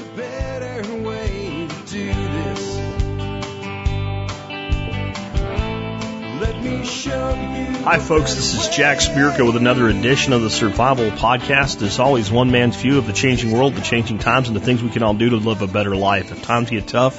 a better way. Hi, folks. This is Jack Spirko with another edition of the Survival Podcast. As always, one man's view of the changing world, the changing times, and the things we can all do to live a better life if times get tough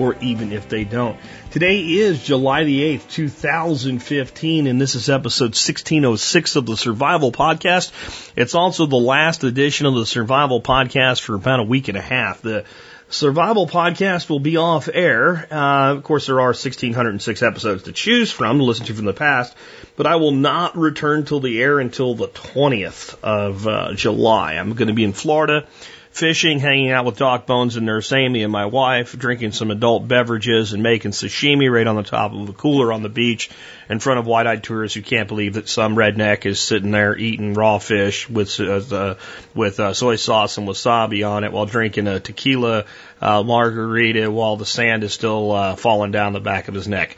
or even if they don't. Today is July the 8th, 2015, and this is episode 1606 of the Survival Podcast. It's also the last edition of the Survival Podcast for about a week and a half. The Survival Podcast will be off air. Uh, of course, there are 1,606 episodes to choose from to listen to from the past, but I will not return till the air until the 20th of uh, July. I'm going to be in Florida fishing, hanging out with Doc Bones and Nurse Amy and my wife, drinking some adult beverages and making sashimi right on the top of a cooler on the beach in front of wide-eyed tourists who can't believe that some redneck is sitting there eating raw fish with uh, with uh, soy sauce and wasabi on it while drinking a tequila uh, margarita while the sand is still uh, falling down the back of his neck.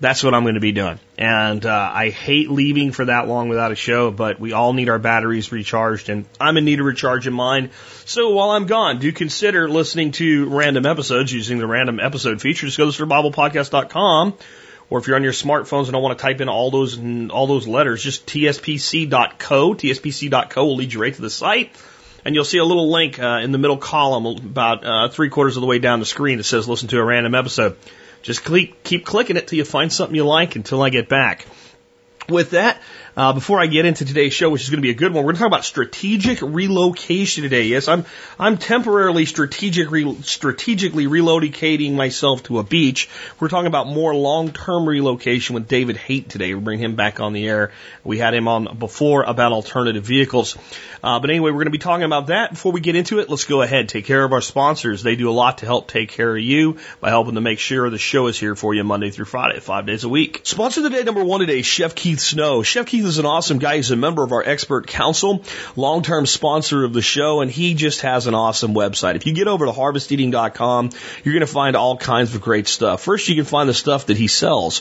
That's what I'm going to be doing. And uh, I hate leaving for that long without a show, but we all need our batteries recharged, and I'm in need of recharging mine. So while I'm gone, do consider listening to random episodes using the random episode feature. Just go to survivalpodcast.com, or if you're on your smartphones and don't want to type in all those all those letters, just tspc.co. tspc.co will lead you right to the site. And you'll see a little link uh, in the middle column, about uh, three quarters of the way down the screen, that says "Listen to a random episode." Just keep, keep clicking it till you find something you like until I get back. With that, uh, before I get into today's show, which is going to be a good one, we're going to talk about strategic relocation today. Yes, I'm I'm temporarily strategic re, strategically relocating myself to a beach. We're talking about more long-term relocation with David Haight today. We'll bring him back on the air. We had him on before about alternative vehicles. Uh, but anyway, we're going to be talking about that. Before we get into it, let's go ahead take care of our sponsors. They do a lot to help take care of you by helping to make sure the show is here for you Monday through Friday, five days a week. Sponsor of the day number one today, Chef Keith Snow. Chef Keith is an awesome guy. He's a member of our expert council, long-term sponsor of the show, and he just has an awesome website. If you get over to harvesteating.com, you're going to find all kinds of great stuff. First, you can find the stuff that he sells.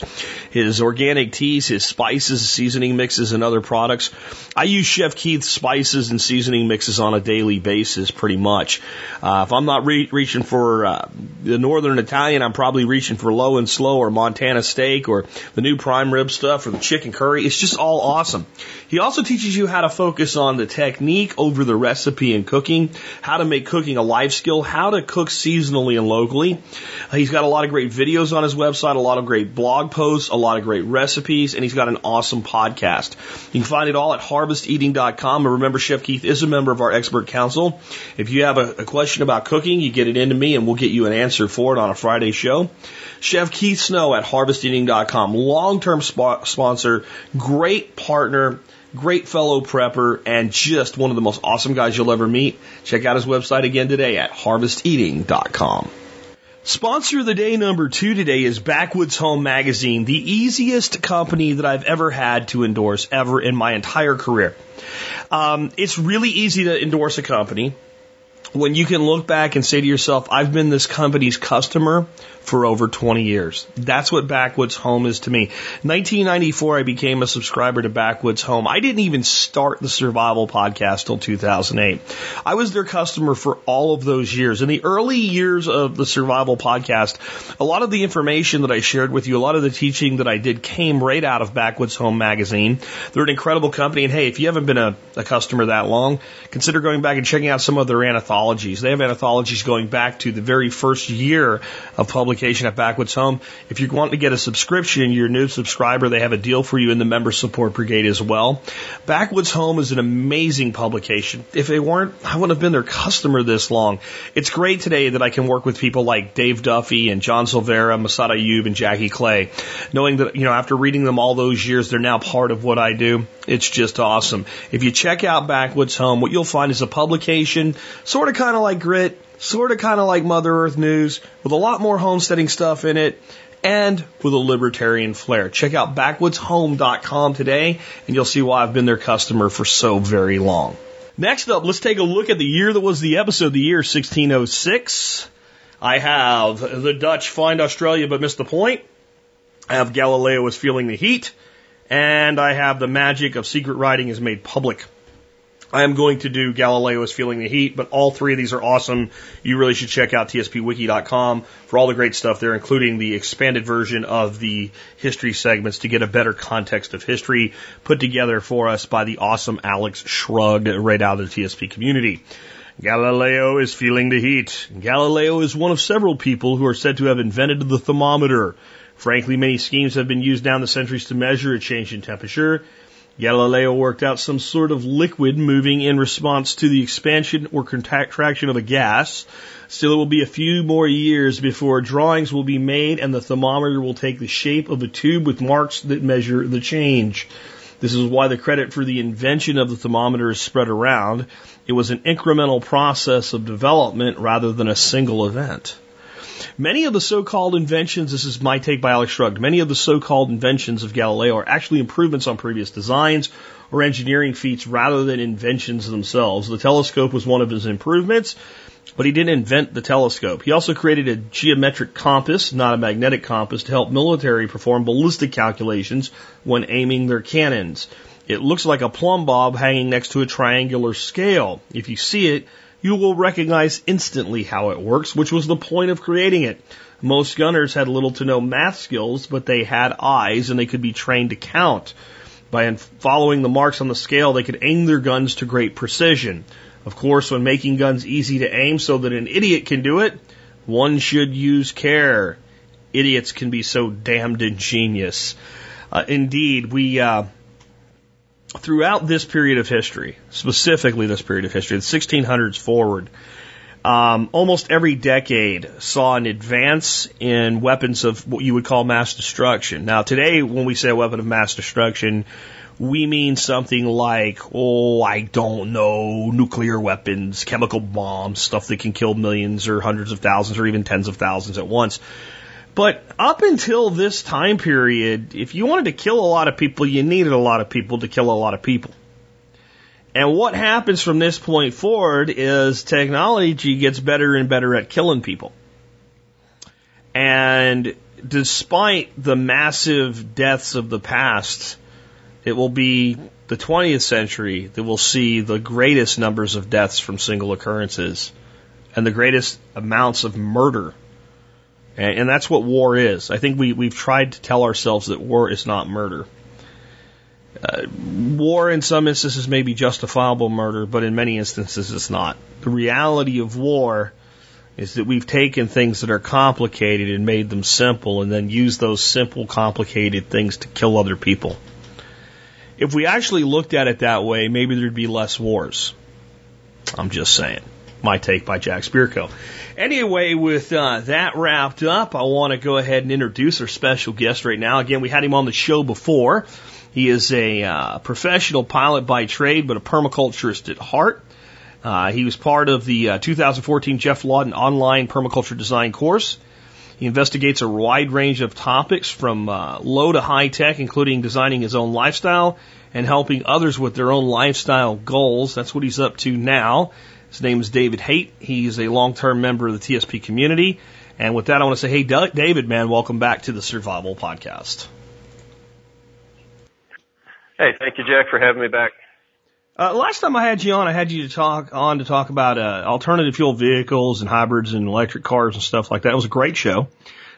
His organic teas, his spices, seasoning mixes, and other products. I use Chef Keith's spices and seasoning mixes on a daily basis, pretty much. Uh, if I'm not re- reaching for uh, the Northern Italian, I'm probably reaching for low and slow or Montana steak or the new prime rib stuff or the chicken curry. It's just all awesome awesome. He also teaches you how to focus on the technique over the recipe and cooking, how to make cooking a life skill, how to cook seasonally and locally. He's got a lot of great videos on his website, a lot of great blog posts, a lot of great recipes, and he's got an awesome podcast. You can find it all at harvesteating.com. And remember, Chef Keith is a member of our expert council. If you have a, a question about cooking, you get it into me and we'll get you an answer for it on a Friday show. Chef Keith Snow at harvesteating.com, long-term sp- sponsor, great partner, great fellow prepper, and just one of the most awesome guys you'll ever meet. Check out his website again today at harvesteating.com. Sponsor of the day number two today is Backwoods Home Magazine, the easiest company that I've ever had to endorse ever in my entire career. Um, it's really easy to endorse a company when you can look back and say to yourself, I've been this company's customer for over 20 years. That's what Backwoods Home is to me. 1994, I became a subscriber to Backwoods Home. I didn't even start the survival podcast till 2008. I was their customer for all of those years. In the early years of the survival podcast, a lot of the information that I shared with you, a lot of the teaching that I did came right out of Backwoods Home magazine. They're an incredible company. And hey, if you haven't been a, a customer that long, consider going back and checking out some of their anthologies. They have anthologies going back to the very first year of at Backwoods Home. If you want to get a subscription, you're a new subscriber, they have a deal for you in the member support brigade as well. Backwoods Home is an amazing publication. If they weren't, I wouldn't have been their customer this long. It's great today that I can work with people like Dave Duffy and John Silveira, Massad Ayoob, and Jackie Clay, knowing that, you know, after reading them all those years, they're now part of what I do. It's just awesome. If you check out Backwoods Home, what you'll find is a publication, sort of kind of like Grit, sort of kind of like Mother Earth News, with a lot more homesteading stuff in it, and with a libertarian flair. Check out backwoodshome.com today, and you'll see why I've been their customer for so very long. Next up, let's take a look at the year that was the episode, the year 1606. I have the Dutch find Australia but miss the point. I have Galileo is feeling the heat. And I have the magic of secret writing is made public. I am going to do Galileo is Feeling the Heat, but all three of these are awesome. You really should check out tspwiki.com for all the great stuff there, including the expanded version of the history segments to get a better context of history put together for us by the awesome Alex Shrugged right out of the TSP community. Galileo is feeling the heat. Galileo is one of several people who are said to have invented the thermometer. Frankly, many schemes have been used down the centuries to measure a change in temperature. Galileo worked out some sort of liquid moving in response to the expansion or contraction of a gas. Still, it will be a few more years before drawings will be made and the thermometer will take the shape of a tube with marks that measure the change. This is why the credit for the invention of the thermometer is spread around. It was an incremental process of development rather than a single event. Many of the so-called inventions, this is my take by Alex Shrugged, many of the so-called inventions of Galileo are actually improvements on previous designs or engineering feats rather than inventions themselves. The telescope was one of his improvements, but he didn't invent the telescope. He also created a geometric compass, not a magnetic compass, to help military perform ballistic calculations when aiming their cannons. It looks like a plumb bob hanging next to a triangular scale. If you see it, you will recognize instantly how it works, which was the point of creating it. Most gunners had little to no math skills, but they had eyes and they could be trained to count. By following the marks on the scale, they could aim their guns to great precision. Of course, when making guns easy to aim so that an idiot can do it, one should use care. Idiots can be so damned ingenious. Uh, indeed, we uh, throughout this period of history, specifically this period of history, the 1600s forward, um, almost every decade saw an advance in weapons of what you would call mass destruction. Now, today, when we say a weapon of mass destruction, we mean something like, oh, I don't know, nuclear weapons, chemical bombs, stuff that can kill millions or hundreds of thousands or even tens of thousands at once. But up until this time period, if you wanted to kill a lot of people, you needed a lot of people to kill a lot of people. And what happens from this point forward is technology gets better and better at killing people. And despite the massive deaths of the past, it will be the 20th century that will see the greatest numbers of deaths from single occurrences and the greatest amounts of murder and, and that's what war is. I think we, we've tried to tell ourselves that war is not murder. Uh, war in some instances may be justifiable murder, but in many instances it's not. The reality of war is that we've taken things that are complicated and made them simple and then used those simple, complicated things to kill other people. If we actually looked at it that way, maybe there'd be less wars. I'm just saying my take by Jack Spirko. Anyway, with uh, that wrapped up, I want to go ahead and introduce our special guest right now. Again, we had him on the show before. He is a uh, professional pilot by trade, but a permaculturist at heart. Uh, he was part of the uh, 2014 Geoff Lawton online permaculture design course. He investigates a wide range of topics from uh, low to high tech, including designing his own lifestyle and helping others with their own lifestyle goals. That's what he's up to now. His name is David Haight. He's a long-term member of the TSP community. And with that, I want to say, hey, David, man, welcome back to the Survival Podcast. Hey, thank you, Jack, for having me back. Uh, last time I had you on, I had you to talk on to talk about uh, alternative fuel vehicles and hybrids and electric cars and stuff like that. It was a great show.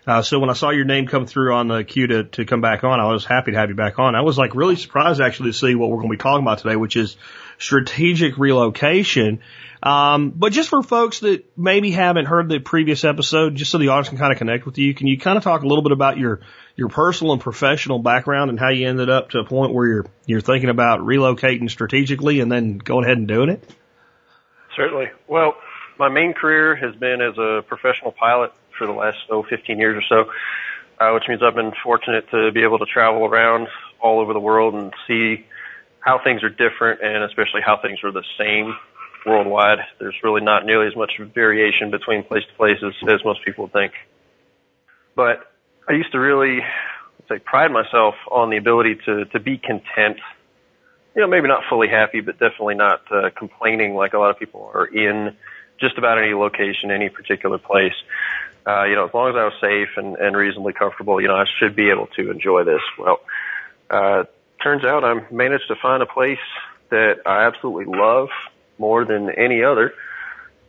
Uh, so when I saw your name come through on the queue to, to come back on, I was happy to have you back on. I was like really surprised actually to see what we're going to be talking about today, which is strategic relocation. Um, but just for folks that maybe haven't heard the previous episode, just so the audience can kind of connect with you, can you kind of talk a little bit about your your personal and professional background and how you ended up to a point where you're you're thinking about relocating strategically and then going ahead and doing it? Certainly. Well, my main career has been as a professional pilot for the last oh 15 years or so, uh, which means I've been fortunate to be able to travel around all over the world and see how things are different and especially how things are the same worldwide. There's really not nearly as much variation between place to place as, as most people think. But I used to really say pride myself on the ability to to be content. You know, maybe not fully happy, but definitely not uh, complaining like a lot of people are in just about any location, any particular place. Uh, you know, as long as I was safe and, and reasonably comfortable, you know, I should be able to enjoy this. Well, uh, turns out I managed to find a place that I absolutely love more than any other.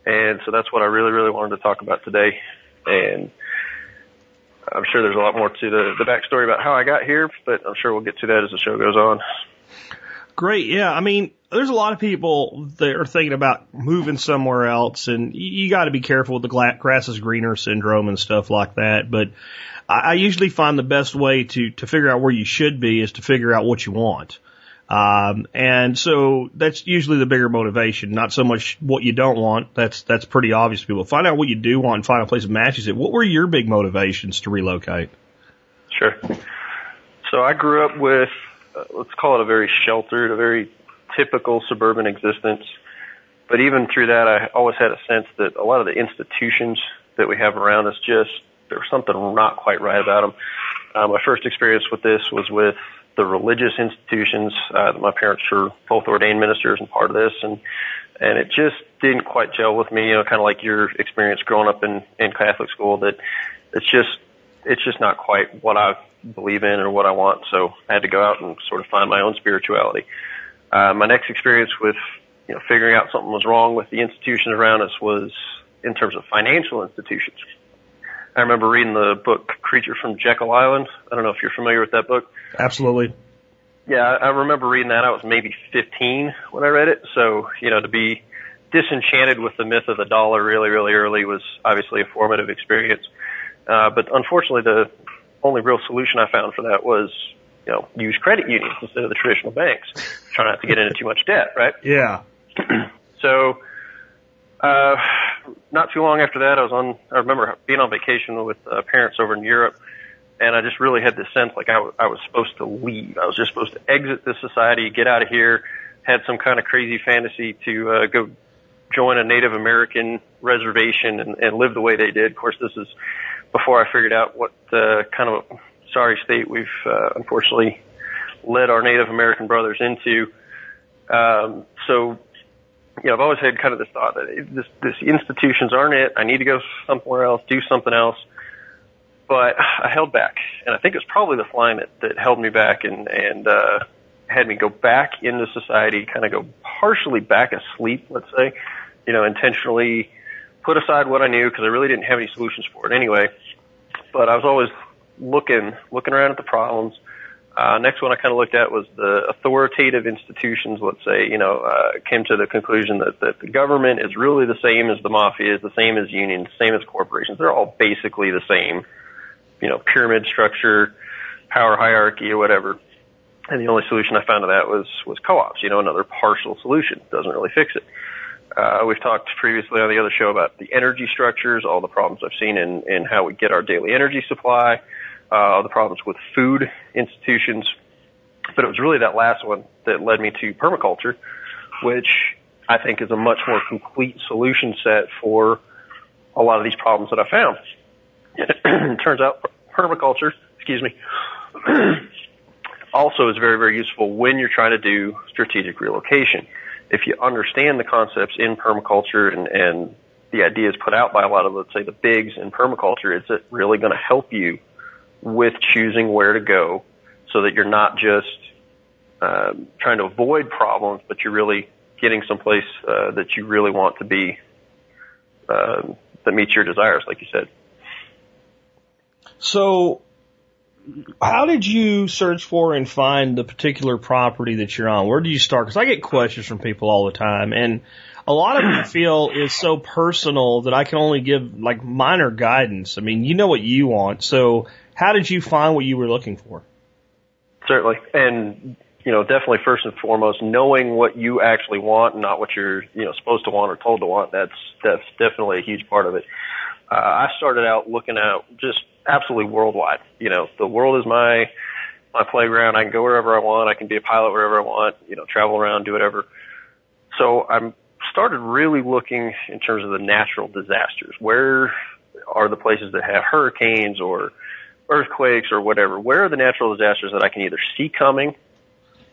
And so that's what I really, really wanted to talk about today. And I'm sure there's a lot more to the, the backstory about how I got here, but I'm sure we'll get to that as the show goes on. Great. Yeah. I mean, there's a lot of people that are thinking about moving somewhere else and you, got to be careful with the grass is greener syndrome and stuff like that. But I, I usually find the best way to, to figure out where you should be is to figure out what you want. Um, and so that's usually the bigger motivation, not so much what you don't want. That's, that's pretty obvious to people. Find out what you do want and find a place that matches it. What were your big motivations to relocate? Sure. So I grew up with, uh, let's call it a very sheltered, a very typical suburban existence. But even through that, I always had a sense that a lot of the institutions that we have around us just, there was something not quite right about them. Uh, my first experience with this was with the religious institutions. Uh, my parents were both ordained ministers and part of this, and and it just didn't quite gel with me. You know, kind of like your experience growing up in in Catholic school. That it's just it's just not quite what I believe in or what I want. So I had to go out and sort of find my own spirituality. My next experience with you know figuring out something was wrong with the institutions around us was in terms of financial institutions. I remember reading the book Creature from Jekyll Island. I don't know if you're familiar with that book. Absolutely. Yeah, I remember reading that. I was maybe 15 when I read it. So, you know, to be disenchanted with the myth of the dollar really, really early was obviously a formative experience. Uh, but unfortunately, the only real solution I found for that was, you know, use credit unions instead of the traditional banks. Try not to get into too much debt, right? Yeah. so, uh, not too long after that, I was on. I remember being on vacation with uh, parents over in Europe, and I just really had this sense like I, w- I was supposed to leave. I was just supposed to exit this society, get out of here. Had some kind of crazy fantasy to uh, go join a Native American reservation and, and live the way they did. Of course, this is before I figured out what uh, kind of a sorry state we've uh, unfortunately led our Native American brothers into. Um, so you know, I've always had kind of this thought that this, this institutions aren't it. I need to go somewhere else, do something else. But I held back, and I think it's probably the flying that, that held me back and and uh, had me go back into society, kind of go partially back asleep, let's say, you know, intentionally put aside what I knew because I really didn't have any solutions for it anyway. But I was always looking looking around at the problems uh, next one I kind of looked at was the authoritative institutions, let's say, you know, uh, came to the conclusion that, that the government is really the same as the mafia, is the same as unions, same as corporations. They're all basically the same, you know, pyramid structure, power hierarchy or whatever. And the only solution I found to that was, was co-ops, you know, another partial solution. Doesn't really fix it. Uh, we've talked previously on the other show about the energy structures, all the problems I've seen in, in how we get our daily energy supply uh, the problems with food institutions. But it was really that last one that led me to permaculture, which I think is a much more complete solution set for a lot of these problems that I found. it turns out permaculture, excuse me, also is very, very useful when you're trying to do strategic relocation. If you understand the concepts in permaculture and, and the ideas put out by a lot of, let's say, the bigs in permaculture, is it really going to help you with choosing where to go so that you're not just uh, trying to avoid problems, but you're really getting someplace uh, that you really want to be uh, that meets your desires, like you said. So, how did you search for and find the particular property that you're on? Where do you start? Because I get questions from people all the time, and a lot of it feel is so personal that I can only give like minor guidance. I mean, you know what you want, so how did you find what you were looking for? Certainly. And, you know, definitely first and foremost, knowing what you actually want and not what you're, you know, supposed to want or told to want. That's, that's definitely a huge part of it. Uh, I started out looking at just absolutely worldwide. You know, the world is my, my playground. I can go wherever I want. I can be a pilot wherever I want, you know, travel around, do whatever. So I'm started really looking in terms of the natural disasters. Where are the places that have hurricanes or earthquakes or whatever, where are the natural disasters that I can either see coming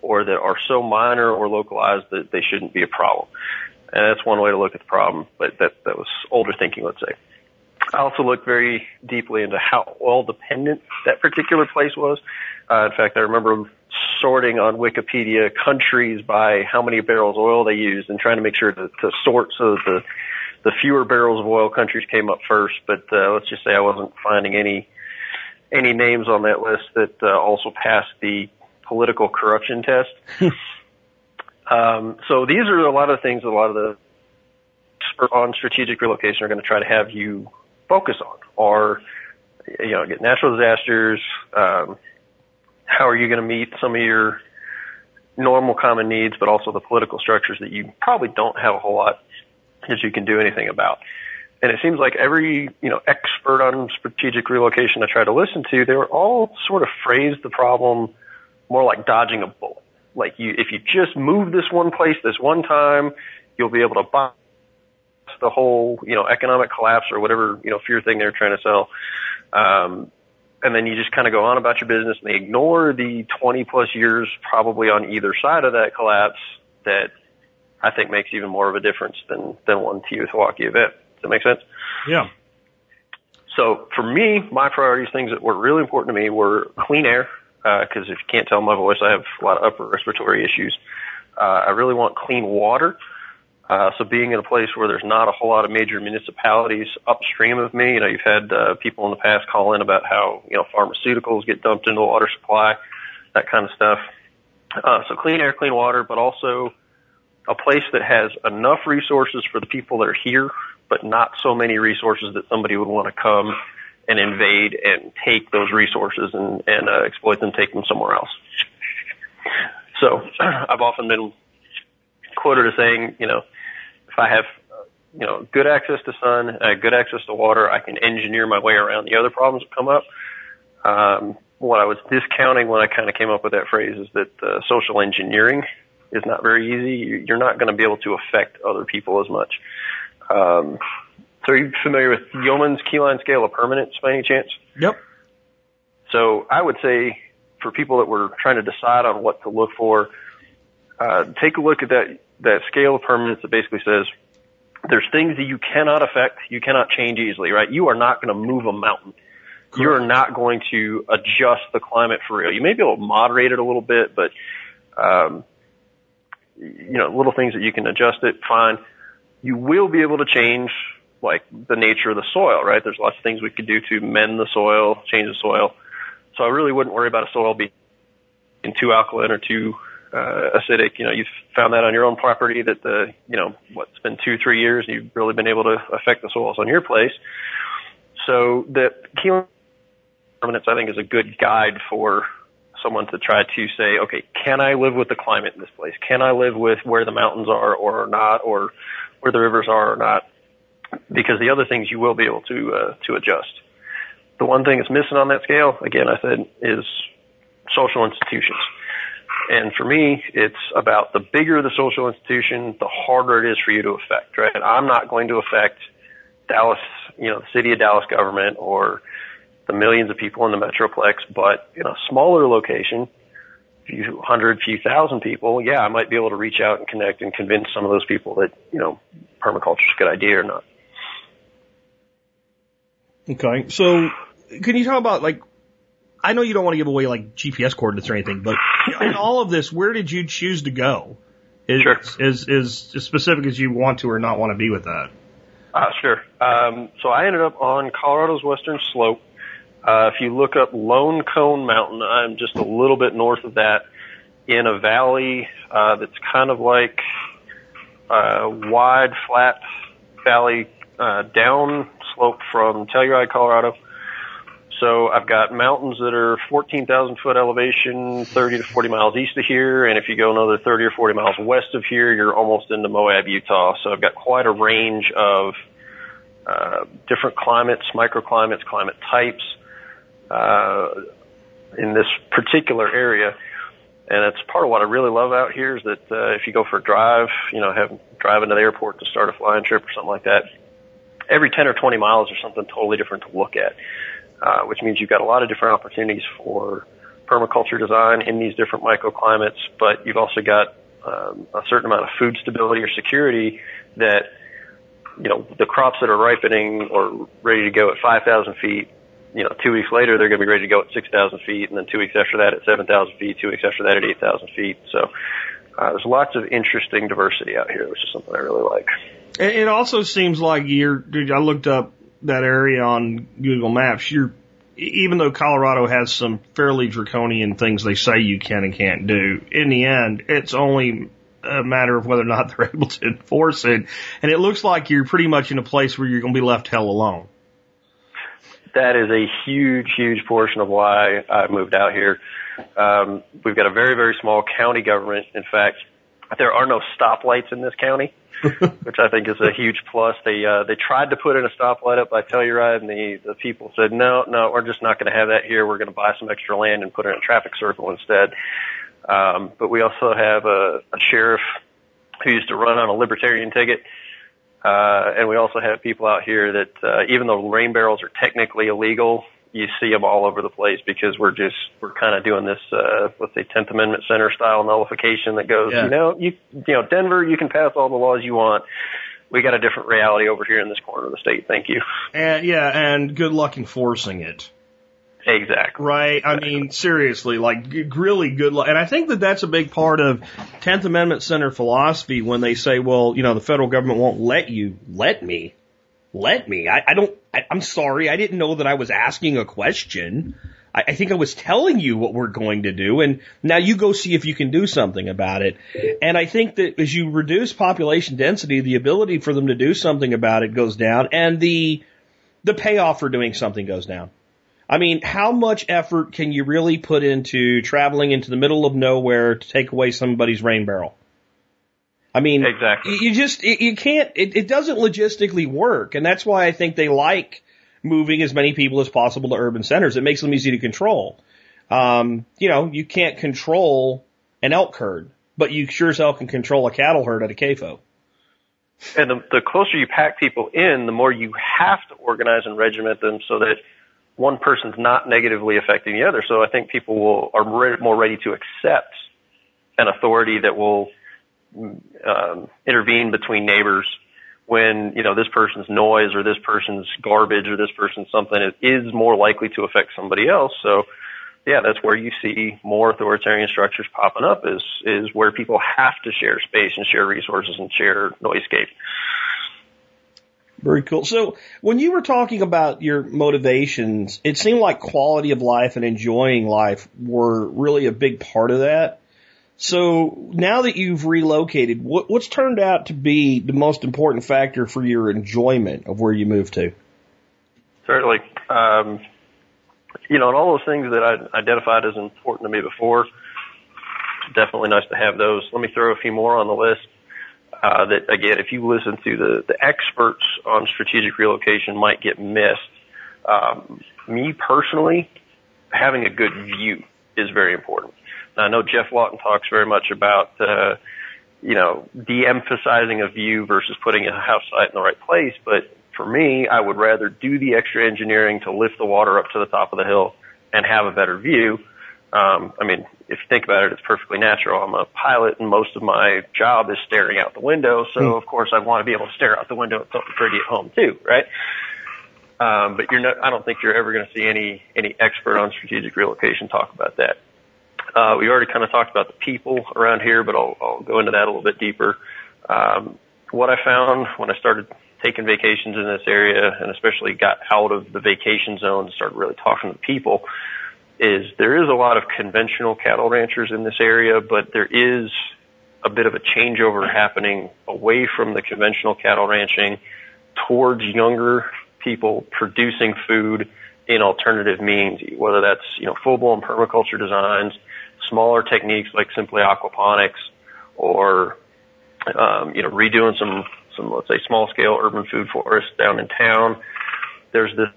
or that are so minor or localized that they shouldn't be a problem? And that's one way to look at the problem, but that, that was older thinking, let's say. I also looked very deeply into how oil dependent that particular place was. Uh, in fact, I remember sorting on Wikipedia countries by how many barrels of oil they used and trying to make sure to, to sort so that the the fewer barrels of oil countries came up first. But uh, let's just say I wasn't finding any any names on that list that uh, also passed the political corruption test. um, so these are a lot of things that a lot of the on strategic relocation are going to try to have you focus on, are you know, get natural disasters. Um, how are you going to meet some of your normal common needs, but also the political structures that you probably don't have a whole lot that you can do anything about. And it seems like every, you know, expert on strategic relocation I try to listen to, they were all sort of phrased the problem more like dodging a bullet. Like you, if you just move this one place this one time, you'll be able to buy the whole, you know, economic collapse or whatever, you know, fear thing they're trying to sell. Um, and then you just kind of go on about your business and they ignore the 20 plus years probably on either side of that collapse that I think makes even more of a difference than, than one TEOTWAWKI event. Does that make sense? Yeah. So for me, my priorities, things that were really important to me were clean air, because uh, if you can't tell my voice, I have a lot of upper respiratory issues. Uh, I really want clean water. Uh, so being in a place where there's not a whole lot of major municipalities upstream of me, you know, you've had uh, people in the past call in about how you know pharmaceuticals get dumped into the water supply, that kind of stuff. Uh, so clean air, clean water, but also a place that has enough resources for the people that are here, but not so many resources that somebody would want to come and invade and take those resources and, and uh, exploit them, take them somewhere else. So I've often been quoted as saying, you know, if I have, you know, good access to sun, uh, good access to water, I can engineer my way around the other problems that come up. Um, what I was discounting when I kind of came up with that phrase is that uh, social engineering is not very easy. You're not going to be able to affect other people as much. Um, so are you familiar with Yeomans' Keyline scale of permanence by any chance? Yep. So I would say for people that were trying to decide on what to look for, uh, take a look at that, that scale of permanence that basically says there's things that you cannot affect, you cannot change easily, right? You are not going to move a mountain. Correct. You are not going to adjust the climate for real. You may be able to moderate it a little bit, but um, you know, little things that you can adjust it, fine. You will be able to change like the nature of the soil, right? There's lots of things we could do to mend the soil, change the soil. So I really wouldn't worry about a soil being too alkaline or too uh, acidic. You know, you've found that on your own property that the, you know, what's been two, three years, you've really been able to affect the soils on your place. So the key permanence, I think, is a good guide for someone to try to say, okay, can I live with the climate in this place? Can I live with where the mountains are or not, or where the rivers are or not? Because the other things you will be able to uh, to adjust. The one thing that's missing on that scale, again, I said, is social institutions. And for me, it's about the bigger the social institution, the harder it is for you to affect, right? I'm not going to affect Dallas, you know, the city of Dallas government or the millions of people in the metroplex, but in a smaller location, few hundred, few thousand people, yeah, I might be able to reach out and connect and convince some of those people that, you know, permaculture is a good idea or not. Okay. So can you talk about like, I know you don't want to give away like GPS coordinates or anything, but in all of this, where did you choose to go? Is, sure. is, is as specific as you want to or not want to be with that? Uh, sure. Um, so I ended up on Colorado's western slope. Uh, if you look up Lone Cone Mountain, I'm just a little bit north of that in a valley uh, that's kind of like a wide, flat valley uh, down slope from Telluride, Colorado. So I've got mountains that are 14,000 foot elevation, 30 to 40 miles east of here, and if you go another 30 or 40 miles west of here, you're almost into Moab, Utah. So I've got quite a range of uh, different climates, microclimates, climate types uh, in this particular area. And it's part of what I really love out here is that uh, if you go for a drive, you know, have drive into the airport to start a flying trip or something like that, every 10 or 20 miles there's something totally different to look at, uh, which means you've got a lot of different opportunities for permaculture design in these different microclimates, but you've also got um, a certain amount of food stability or security that, you know, the crops that are ripening or ready to go at 5,000 feet you know, two weeks later they're going to be ready to go at 6,000 feet, and then two weeks after that at 7,000 feet, two weeks after that at 8,000 feet. So uh, there's lots of interesting diversity out here, which is something I really like. It also seems like you're. I looked up that area on Google Maps. You're even though Colorado has some fairly draconian things they say you can and can't do. In the end, it's only a matter of whether or not they're able to enforce it. And it looks like you're pretty much in a place where you're going to be left hell alone. That is a huge, huge portion of why I moved out here. Um, we've got a very, very small county government. In fact, there are no stoplights in this county, which I think is a huge plus. They uh, they tried to put in a stoplight up by Telluride, and the the people said, no, no, we're just not going to have that here. We're going to buy some extra land and put it in a traffic circle instead. Um, but we also have a, a sheriff who used to run on a libertarian ticket. Uh, and we also have people out here that, uh, even though rain barrels are technically illegal, you see them all over the place because we're just, we're kind of doing this, uh, let's say 10th Amendment center style nullification that goes, yeah. you know, you, you know, Denver, you can pass all the laws you want. We got a different reality over here in this corner of the state. Thank you. And yeah, and good luck enforcing it. Exactly. Right. I mean, seriously, like really good luck. And I think that that's a big part of 10th Amendment Center philosophy when they say, well, you know, the federal government won't let you. Let me. Let me. I, I don't, I, I'm sorry. I didn't know that I was asking a question. I, I think I was telling you what we're going to do. And now you go see if you can do something about it. And I think that as you reduce population density, the ability for them to do something about it goes down and the, the payoff for doing something goes down. I mean, how much effort can you really put into traveling into the middle of nowhere to take away somebody's rain barrel? I mean, exactly. You just you can't. It, it doesn't logistically work, and that's why I think they like moving as many people as possible to urban centers. It makes them easy to control. Um, you know, you can't control an elk herd, but you sure as hell can control a cattle herd at a CAFO. And the, the closer you pack people in, the more you have to organize and regiment them so that one person's not negatively affecting the other. So I think people will are more ready to accept an authority that will um, intervene between neighbors when you know this person's noise or this person's garbage or this person's something is more likely to affect somebody else. So yeah, that's where you see more authoritarian structures popping up is is where people have to share space and share resources and share noisescape. Very cool. So when you were talking about your motivations, it seemed like quality of life and enjoying life were really a big part of that. So now that you've relocated, what, what's turned out to be the most important factor for your enjoyment of where you moved to? Certainly. Um, you know, and all those things that I identified as important to me before, definitely nice to have those. Let me throw a few more on the list uh, that again, if you listen to the, the experts on strategic relocation might get missed. Um, me personally, having a good view is very important. Now, I know Geoff Lawton talks very much about, uh, you know, de-emphasizing a view versus putting a house site in the right place. But for me, I would rather do the extra engineering to lift the water up to the top of the hill and have a better view um, I mean, if you think about it, it's perfectly natural. I'm a pilot, and most of my job is staring out the window. So mm. of course, I want to be able to stare out the window at something pretty at home too, right? Um, but you're not. I don't think you're ever going to see any any expert on strategic relocation talk about that. Uh, we already kind of talked about the people around here, but I'll, I'll go into that a little bit deeper. Um, what I found when I started taking vacations in this area, and especially got out of the vacation zone and started really talking to people is there is a lot of conventional cattle ranchers in this area, but there is a bit of a changeover happening away from the conventional cattle ranching towards younger people producing food in alternative means, whether that's, you know, full-blown permaculture designs, smaller techniques like simply aquaponics, or, um, you know, redoing some, some, let's say, small-scale urban food forests down in town. There's this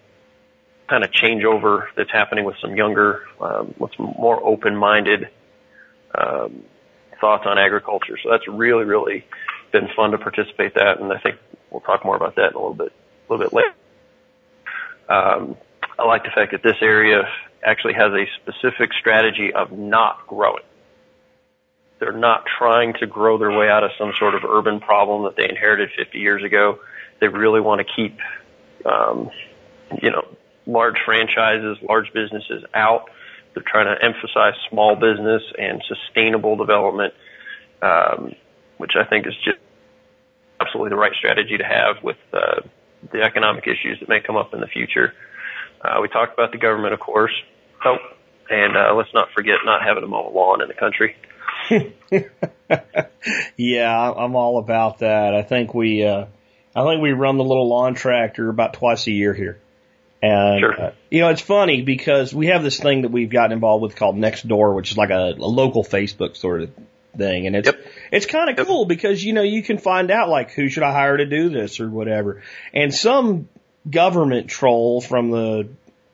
kind of changeover that's happening with some younger, um, more open-minded um, thoughts on agriculture. So that's really, really been fun to participate that, and I think we'll talk more about that in a little bit, a little bit later. Um, I like the fact that this area actually has a specific strategy of not growing. They're not trying to grow their way out of some sort of urban problem that they inherited 50 years ago. They really want to keep, um, you know, large franchises, large businesses out. They're trying to emphasize small business and sustainable development, um, which I think is just absolutely the right strategy to have with uh, the economic issues that may come up in the future. Uh, we talked about the government, of course. Oh, and uh, let's not forget not having a mow lawn in the country. yeah, I'm all about that. I think we, uh, I think we run the little lawn tractor about twice a year here. And, sure. uh, you know, it's funny because we have this thing that we've gotten involved with called Nextdoor, which is like a, a local Facebook sort of thing. And it's, yep. it's kind of yep. cool because, you know, you can find out like who should I hire to do this or whatever. And some government troll from the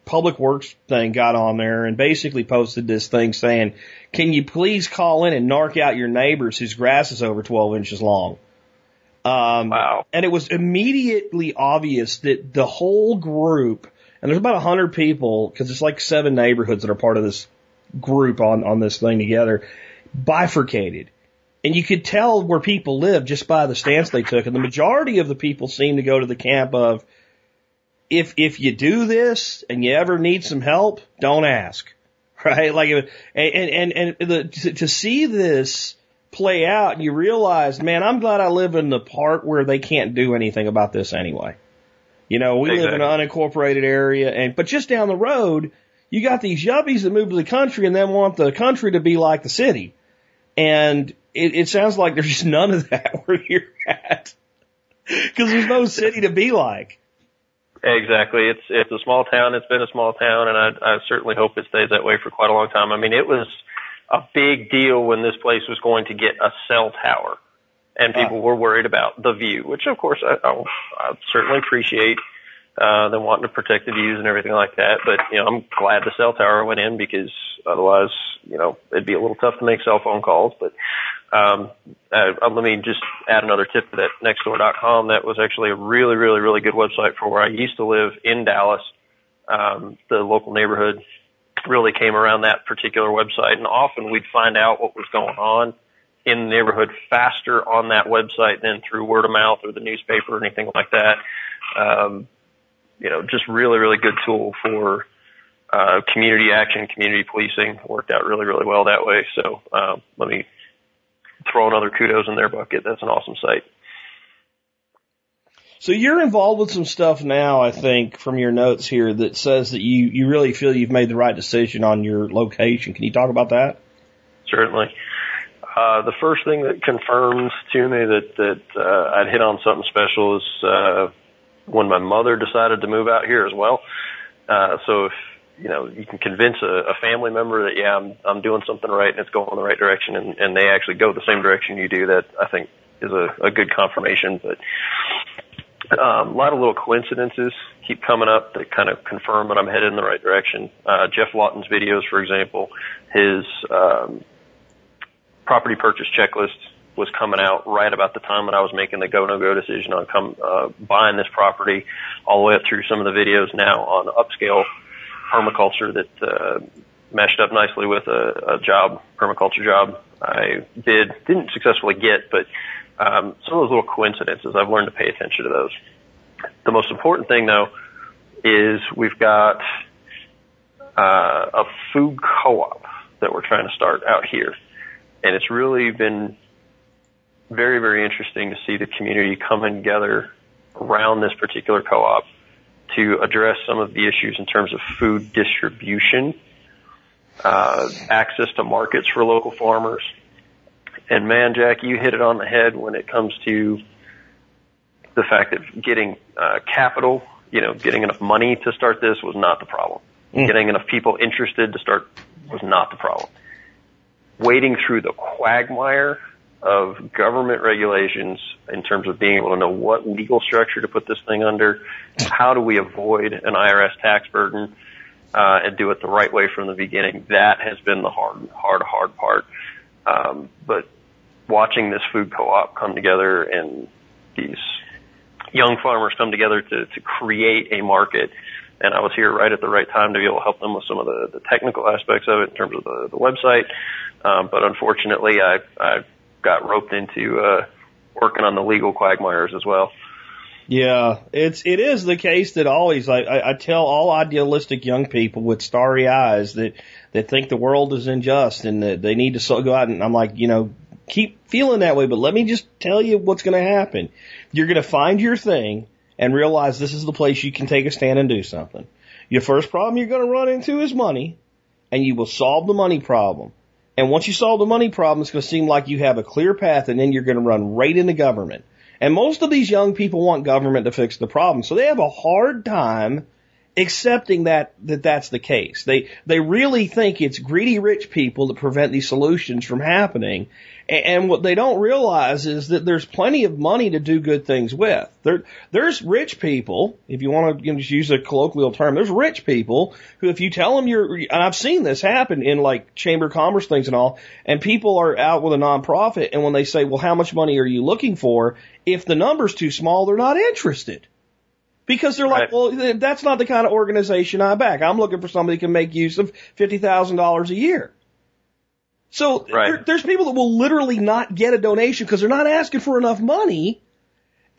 public works thing got on there and basically posted this thing saying, can you please call in and narc out your neighbors whose grass is over 12 inches long? Um, wow. And it was immediately obvious that the whole group, and there's about a hundred people, because it's like seven neighborhoods that are part of this group on, on this thing together, bifurcated. And you could tell where people live just by the stance they took. And the majority of the people seemed to go to the camp of, if, if you do this and you ever need some help, don't ask. Right? Like, and, and, and, the, to, to see this play out you realize, man, I'm glad I live in the part where they can't do anything about this anyway. You know, we exactly. live in an unincorporated area and, but just down the road, you got these yuppies that move to the country and then want the country to be like the city. And it, it sounds like there's just none of that where you're at. Cause there's no city to be like. Exactly. It's it's a small town. It's been a small town, and I, I certainly hope it stays that way for quite a long time. I mean, it was a big deal when this place was going to get a cell tower, and people were worried about the view, which of course I, I, I certainly appreciate uh, them wanting to protect the views and everything like that. But you know, I'm glad the cell tower went in because otherwise, you know, it'd be a little tough to make cell phone calls. But um, uh, let me just add another tip to that nextdoor.com. That was actually a really, really, really good website for where I used to live in Dallas. Um, the local neighborhood really came around that particular website, and often we'd find out what was going on in the neighborhood faster on that website than through word of mouth or the newspaper or anything like that. Um, you know, just really, really good tool for uh, community action, community policing. Worked out really, really well that way. So um, let me throw another kudos in their bucket. That's an awesome site. So you're involved with some stuff now, I think, from your notes here that says that you, you really feel you've made the right decision on your location. Can you talk about that? Certainly. Uh, the first thing that confirms to me that, that, uh, I'd hit on something special is, uh, when my mother decided to move out here as well. Uh, so if, you know, you can convince a, a family member that, yeah, I'm, I'm doing something right and it's going in the right direction and, and they actually go the same direction you do, that I think is a, a good confirmation. But, um, a lot of little coincidences keep coming up that kind of confirm that I'm headed in the right direction. Uh, Geoff Lawton's videos, for example, his, um, property purchase checklist was coming out right about the time that I was making the go no go decision on come uh, buying this property, all the way up through some of the videos now on upscale permaculture that uh, meshed up nicely with a, a job, permaculture job I did didn't successfully get, but um, some of those little coincidences I've learned to pay attention to those. The most important thing though is we've got uh, a food co-op that we're trying to start out here, and it's really been very, very interesting to see the community coming together around this particular co-op to address some of the issues in terms of food distribution, uh, access to markets for local farmers. And man, Jack, you hit it on the head when it comes to the fact that getting uh, capital, you know, getting enough money to start this was not the problem. Mm. Getting enough people interested to start was not the problem. Wading through the quagmire of government regulations in terms of being able to know what legal structure to put this thing under, how do we avoid an IRS tax burden, uh, and do it the right way from the beginning. That has been the hard, hard, hard part. Um, but watching this food co-op come together and these young farmers come together to, to create a market, and I was here right at the right time to be able to help them with some of the, the technical aspects of it in terms of the, the website. Um, but unfortunately, I, I got roped into uh, working on the legal quagmires as well. Yeah, it's it is the case that always I, I, I tell all idealistic young people with starry eyes that that think the world is unjust and that they need to so, go out and I'm like, you know, keep feeling that way, but let me just tell you what's going to happen. You're going to find your thing and realize this is the place you can take a stand and do something. Your first problem you're going to run into is money, and you will solve the money problem. And once you solve the money problem, it's going to seem like you have a clear path, and then you're going to run right into government. And most of these young people want government to fix the problem. So they have a hard time accepting that, that that's the case. They, they really think it's greedy rich people that prevent these solutions from happening. And what they don't realize is that there's plenty of money to do good things with. There, there's rich people, if you want to you know, just use a colloquial term, there's rich people who if you tell them you're, and I've seen this happen in like chamber of commerce things and all, and people are out with a nonprofit and when they say, well, how much money are you looking for? If the number's too small, they're not interested. Because they're like, Right. well, that's not the kind of organization I back. I'm looking for somebody who can make use of $50,000 a year. So Right. there, there's people that will literally not get a donation because they're not asking for enough money.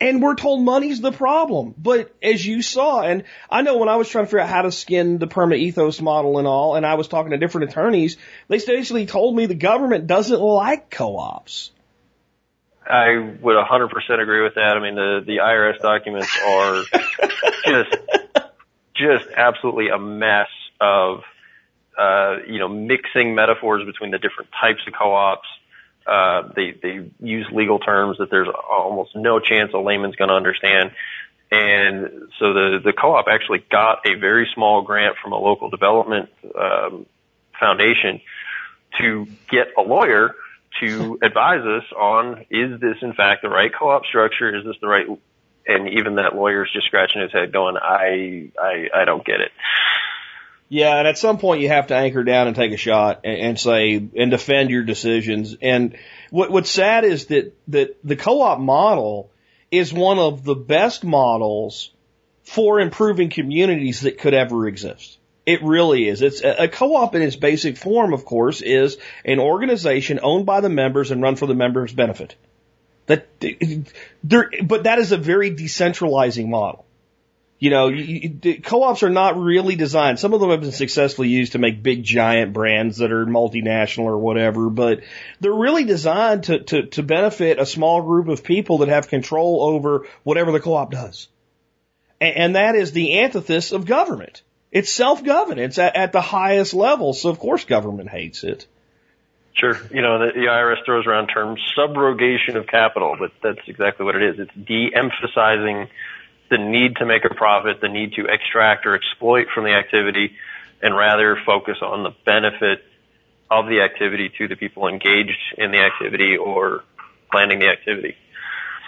And we're told money's the problem. But as you saw, and I know when I was trying to figure out how to skin the Permaethos model and all, and I was talking to different attorneys, they basically told me the government doesn't like co-ops. I would 100% agree with that. I mean, the the IRS documents are just just absolutely a mess of uh, you know mixing metaphors between the different types of co-ops. Uh, they they use legal terms that there's almost no chance a layman's going to understand. And so the the co-op actually got a very small grant from a local development um, foundation to get a lawyer to advise us on is this in fact the right co-op structure? Is this the right? And even that lawyer's just scratching his head, going, "I, I, I don't get it." Yeah, and at some point you have to anchor down and take a shot and, and say and defend your decisions. And what what's sad is that that the co-op model is one of the best models for improving communities that could ever exist. It really is. It's a, co-op in its basic form, of course, is an organization owned by the members and run for the members' benefit. That there, but that is a very decentralizing model. You know, co-ops are not really designed. Some of them have been successfully used to make big giant brands that are multinational or whatever, but they're really designed to, to, to benefit a small group of people that have control over whatever the co-op does. And, and that is the antithesis of government. It's self-governance at, at the highest level, so of course government hates it. Sure, you know the, the IRS throws around terms subordination of capital, but that's exactly what it is. It's de-emphasizing the need to make a profit, the need to extract or exploit from the activity, and rather focus on the benefit of the activity to the people engaged in the activity or planning the activity.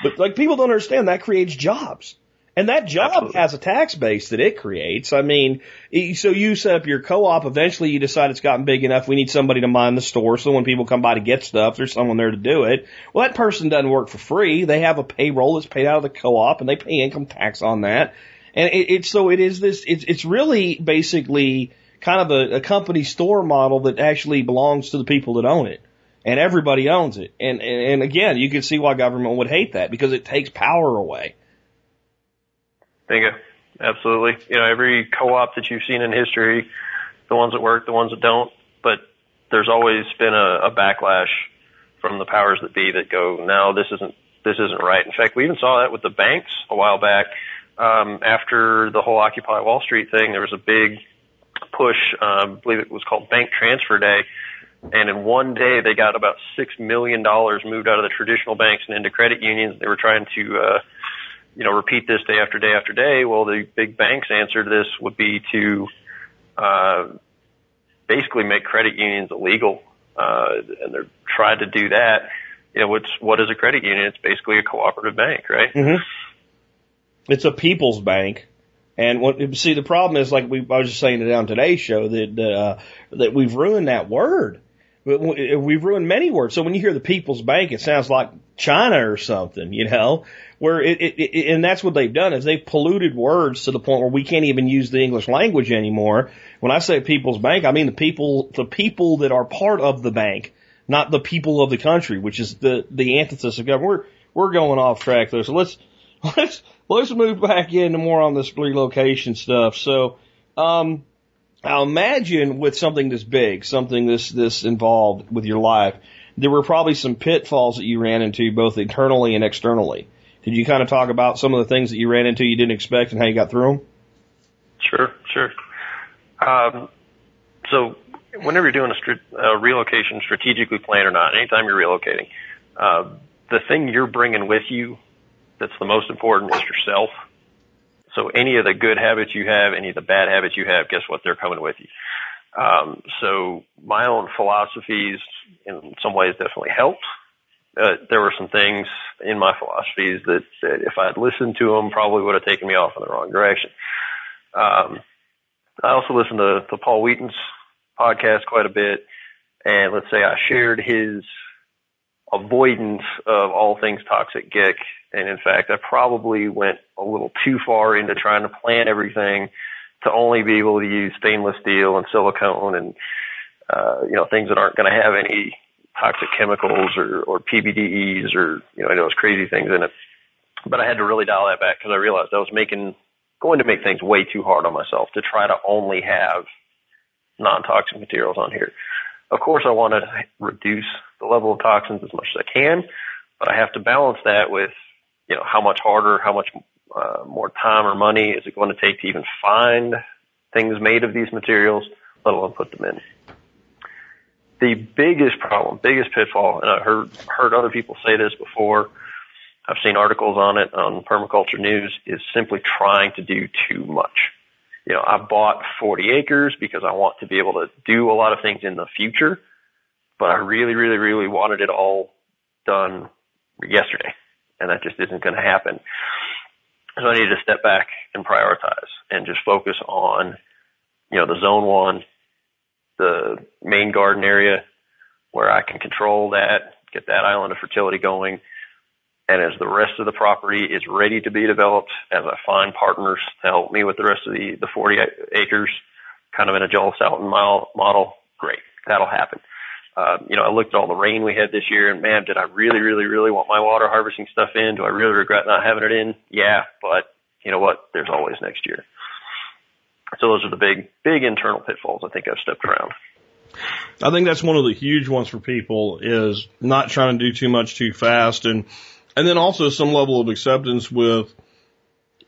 But like people don't understand that creates jobs. And that job Absolutely. has a tax base that it creates. I mean, e- so you set up your co-op, eventually you decide it's gotten big enough, we need somebody to mind the store, so when people come by to get stuff, there's someone there to do it. Well, that person doesn't work for free. They have a payroll that's paid out of the co-op, and they pay income tax on that. And it, it's, so it is this, it's, it's really basically kind of a, a company store model that actually belongs to the people that own it. And everybody owns it. And, and, and again, you can see why government would hate that, because it takes power away. Bingo. Absolutely. You know, every co-op that you've seen in history, the ones that work, the ones that don't, but there's always been a, a backlash from the powers that be that go, no, this isn't, this isn't right. In fact, we even saw that with the banks a while back. Um, after the whole Occupy Wall Street thing, there was a big push, um, I believe it was called Bank Transfer Day. And in one day, they got about six million dollars moved out of the traditional banks and into credit unions. They were trying to, uh, you know, repeat this day after day after day. Well, the big banks' answer to this would be to uh, basically make credit unions illegal, uh, and they're trying to do that. You know, what's what is a credit union? It's basically a cooperative bank, right? Mm-hmm. It's a people's bank. And what, see, the problem is, like we, I was just saying it on today's show, that, uh, that we've ruined that word. We've ruined many words. So when you hear the people's bank, it sounds like China or something, you know, where it, it, it and that's what they've done is they've polluted words to the point where we can't even use the English language anymore. When I say people's bank, I mean the people, the people that are part of the bank, not the people of the country, which is the, the antithesis of government. We're, we're going off track there. So let's, let's, let's move back into more on this relocation stuff. So, um, I imagine with something this big, something this this involved with your life, there were probably some pitfalls that you ran into both internally and externally. Could you kind of talk about some of the things that you ran into you didn't expect and how you got through them? Sure, sure. Um, so whenever you're doing a, a relocation, strategically planned or not, anytime you're relocating, uh, the thing you're bringing with you that's the most important is yourself. So any of the good habits you have, any of the bad habits you have, guess what? They're coming with you. Um, so my own philosophies in some ways definitely helped. Uh, there were some things in my philosophies that, that if I had listened to them probably would have taken me off in the wrong direction. Um, I also listened to, to Paul Wheaton's podcast quite a bit. And let's say I shared his avoidance of all things toxic geek. And in fact, I probably went a little too far into trying to plan everything to only be able to use stainless steel and silicone and, uh, you know, things that aren't going to have any toxic chemicals or, or PBDEs or, you know, you know, those crazy things in it. But I had to really dial that back because I realized I was making, going to make things way too hard on myself to try to only have non-toxic materials on here. Of course, I want to reduce the level of toxins as much as I can, but I have to balance that with, you know, how much harder, how much uh, more time or money is it going to take to even find things made of these materials, let alone put them in. The biggest problem, biggest pitfall, and I heard heard other people say this before. I've seen articles on it on Permaculture News. Is simply trying to do too much you know, I bought 40 acres because I want to be able to do a lot of things in the future, but I really, really, really wanted it all done yesterday, and that just isn't going to happen. So I need to step back and prioritize and just focus on, you know, the zone one, the main garden area where I can control that, get that island of fertility going, and as the rest of the property is ready to be developed, as I find partners to help me with the rest of the, the 40 acres, kind of in a Joel Salatin model, great. That'll happen. Uh, you know, I looked at all the rain we had this year and man, did I really, really, really want my water harvesting stuff in? Do I really regret not having it in? Yeah, but you know what? There's always next year. So those are the big, big internal pitfalls I think I've stepped around. I think that's one of the huge ones for people is not trying to do too much too fast and and then also some level of acceptance with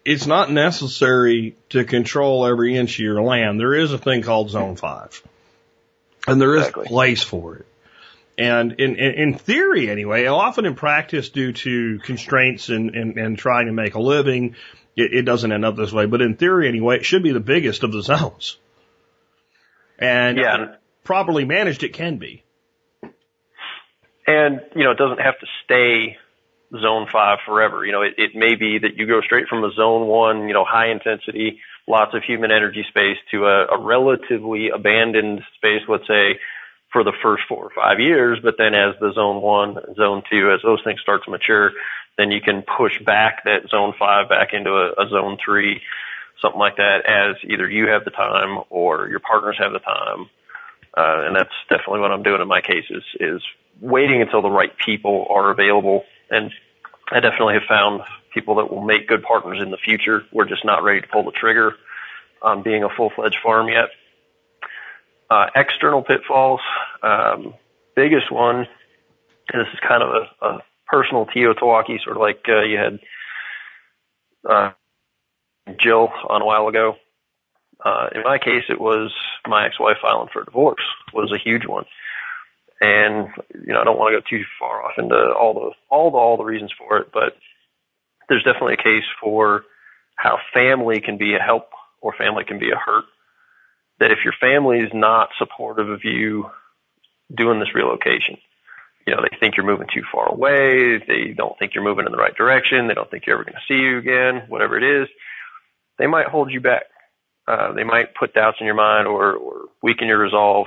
it's not necessary to control every inch of your land. There is a thing called zone five and there is exactly. a place for it. And in, in, in theory anyway, often in practice due to constraints and, and, and trying to make a living, it, it doesn't end up this way. But in theory anyway, it should be the biggest of the zones. And yeah. properly managed, it can be. And, you know, it doesn't have to stay zone five forever. You know, it, it may be that you go straight from a zone one, you know, high intensity, lots of human energy space to a, a relatively abandoned space, let's say, for the first four or five years. But then as the zone one, zone two, as those things start to mature, then you can push back that zone five back into a, a zone three, something like that as either you have the time or your partners have the time. Uh, and that's definitely what I'm doing in my cases is waiting until the right people are available and I definitely have found people that will make good partners in the future. We're just not ready to pull the trigger on being a full-fledged farm yet. Uh, external pitfalls, um, biggest one, and this is kind of a, a personal TEOTWAWKI, sort of like uh, you had uh, Jill on a while ago. Uh, in my case, it was my ex-wife filing for divorce was a huge one. And you know, I don't want to go too far off into all the all the all the reasons for it, but there's definitely a case for how family can be a help or family can be a hurt. That if your family is not supportive of you doing this relocation, you know, they think you're moving too far away, they don't think you're moving in the right direction, they don't think you're ever going to see you again, whatever it is, they might hold you back. Uh, they might put doubts in your mind or, or weaken your resolve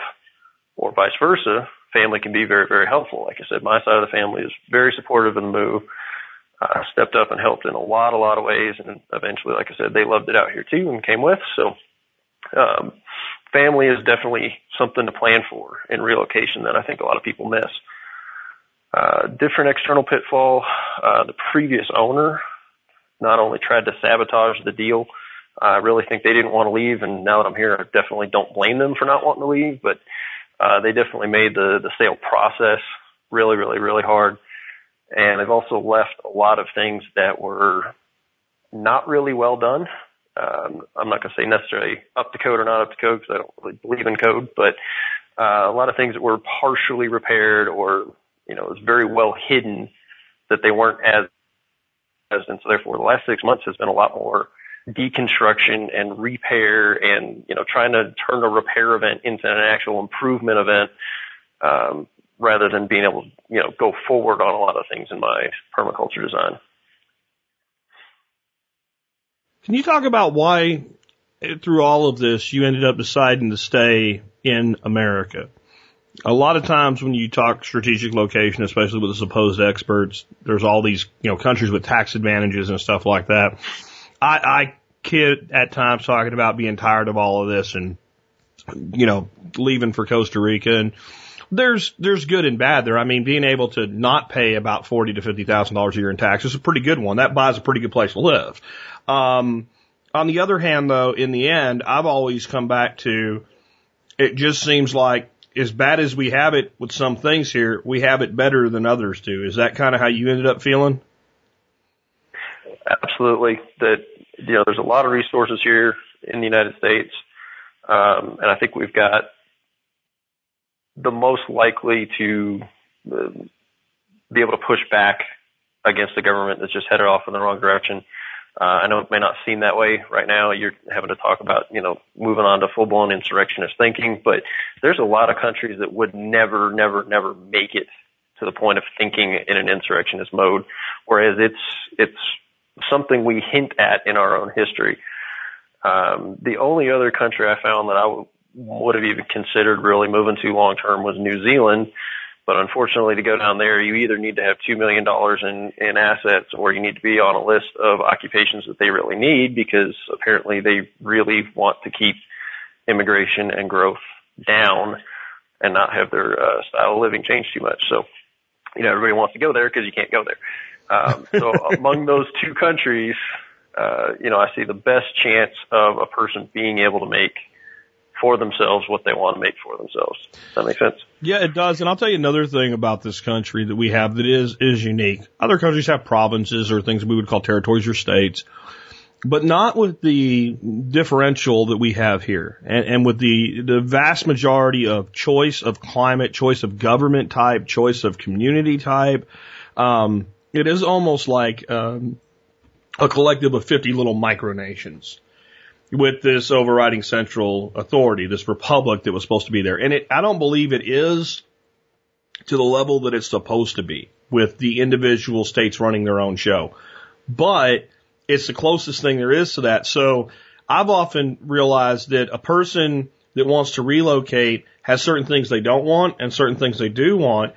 or vice versa family can be very, very helpful. Like I said, my side of the family is very supportive of the move. Uh, stepped up and helped in a lot, a lot of ways, and eventually, like I said, they loved it out here too and came with. So, um, family is definitely something to plan for in relocation that I think a lot of people miss. Uh, different external pitfall. Uh, the previous owner not only tried to sabotage the deal, I really think they didn't want to leave, and now that I'm here, I definitely don't blame them for not wanting to leave. But uh, they definitely made the the sale process really, really, really hard, and they've also left a lot of things that were not really well done. Um, I'm not going to say necessarily up to code or not up to code because I don't really believe in code, but uh, a lot of things that were partially repaired or you know it was very well hidden that they weren't as and so therefore the last six months has been a lot more deconstruction and repair and you know trying to turn a repair event into an actual improvement event um, rather than being able to you know go forward on a lot of things in my permaculture design. Can you talk about why through all of this you ended up deciding to stay in America? A lot of times when you talk strategic location, especially with the supposed experts, there's all these, you know, countries with tax advantages and stuff like that. I, I kid at times talking about being tired of all of this and, you know, leaving for Costa Rica and there's, there's good and bad there. I mean, being able to not pay about forty to fifty thousand dollars a year in taxes is a pretty good one. That buys a pretty good place to live. Um, on the other hand, though, in the end, I've always come back to it just seems like as bad as we have it with some things here, we have it better than others do. Is that kind of how you ended up feeling? Absolutely. That you know, there's a lot of resources here in the United States, um, and I think we've got the most likely to uh, be able to push back against the government that's just headed off in the wrong direction. Uh, I know it may not seem that way right now. You're having to talk about, you know, moving on to full blown insurrectionist thinking, but there's a lot of countries that would never, never, never make it to the point of thinking in an insurrectionist mode, whereas it's, it's something we hint at in our own history. Um, the only other country I found that I w- would have even considered really moving to long term was New Zealand. But unfortunately, to go down there, you either need to have $2 million in, in assets or you need to be on a list of occupations that they really need because apparently they really want to keep immigration and growth down and not have their uh, style of living change too much. So, you know, everybody wants to go there because you can't go there. Um, so among those two countries, uh, you know, I see the best chance of a person being able to make for themselves what they want to make for themselves. Does that make sense? Yeah, it does. And I'll tell you another thing about this country that we have that is, is unique. Other countries have provinces or things we would call territories or states, but not with the differential that we have here and, and with the, the vast majority of choice of climate, choice of government type, choice of community type. Um, it is almost like, um, a collective of 50 little micronations with this overriding central authority, this republic that was supposed to be there. And it, I don't believe it is to the level that it's supposed to be with the individual states running their own show. But it's the closest thing there is to that. So I've often realized that a person that wants to relocate has certain things they don't want and certain things they do want.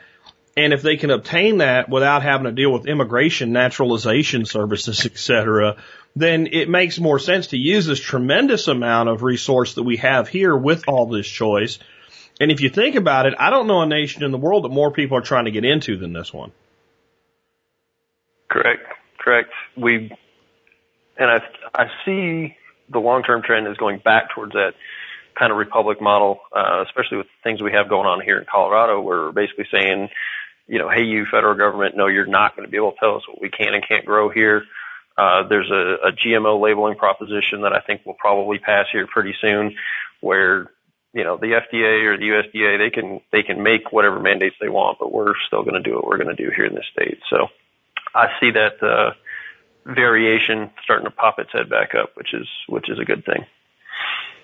And if they can obtain that without having to deal with immigration, naturalization services, et cetera, then it makes more sense to use this tremendous amount of resource that we have here with all this choice. And if you think about it, I don't know a nation in the world that more people are trying to get into than this one. Correct. Correct. We, and I, I see the long-term trend is going back towards that kind of republic model, uh, especially with things we have going on here in Colorado, where we're basically saying, you know, hey, you federal government, no, you're not going to be able to tell us what we can and can't grow here. Uh, there's a, a GMO labeling proposition that I think will probably pass here pretty soon, where you know the FDA or the USDA they can they can make whatever mandates they want, but we're still going to do what we're going to do here in this state. So I see that uh, variation starting to pop its head back up, which is which is a good thing.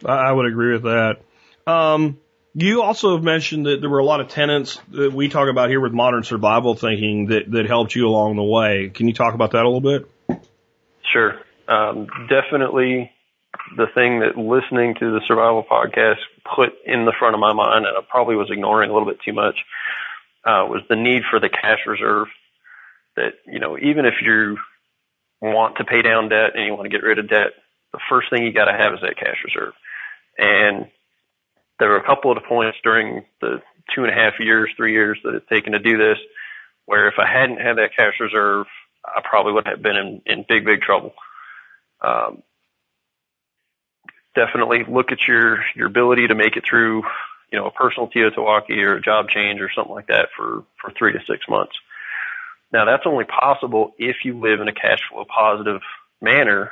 I would agree with that. Um, you also have mentioned that there were a lot of tenants that we talk about here with modern survival thinking that, that helped you along the way. Can you talk about that a little bit? Sure. Um, definitely the thing that listening to the survival podcast put in the front of my mind, and I probably was ignoring a little bit too much, uh, was the need for the cash reserve. That, you know, even if you want to pay down debt and you want to get rid of debt, the first thing you got to have is that cash reserve. And there were a couple of points during the two and a half years, three years that it's taken to do this, where if I hadn't had that cash reserve, I probably would have been in, in big, big trouble. Um, definitely look at your, your ability to make it through, you know, a personal TEOTWAWKI or a job change or something like that for, for three to six months. Now that's only possible if you live in a cash flow positive manner,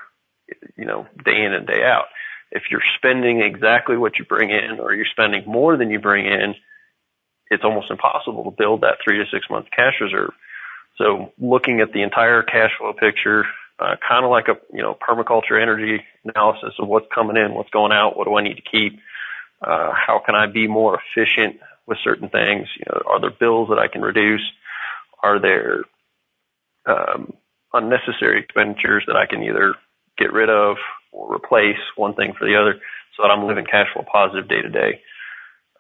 you know, day in and day out. If you're spending exactly what you bring in or you're spending more than you bring in, it's almost impossible to build that three to six month cash reserve. So looking at the entire cash flow picture, uh, kind of like a, you know, permaculture energy analysis of what's coming in, what's going out, what do I need to keep, uh, how can I be more efficient with certain things? You know, are there bills that I can reduce? Are there, um, unnecessary expenditures that I can either get rid of or replace one thing for the other so that I'm living cash flow positive day to day.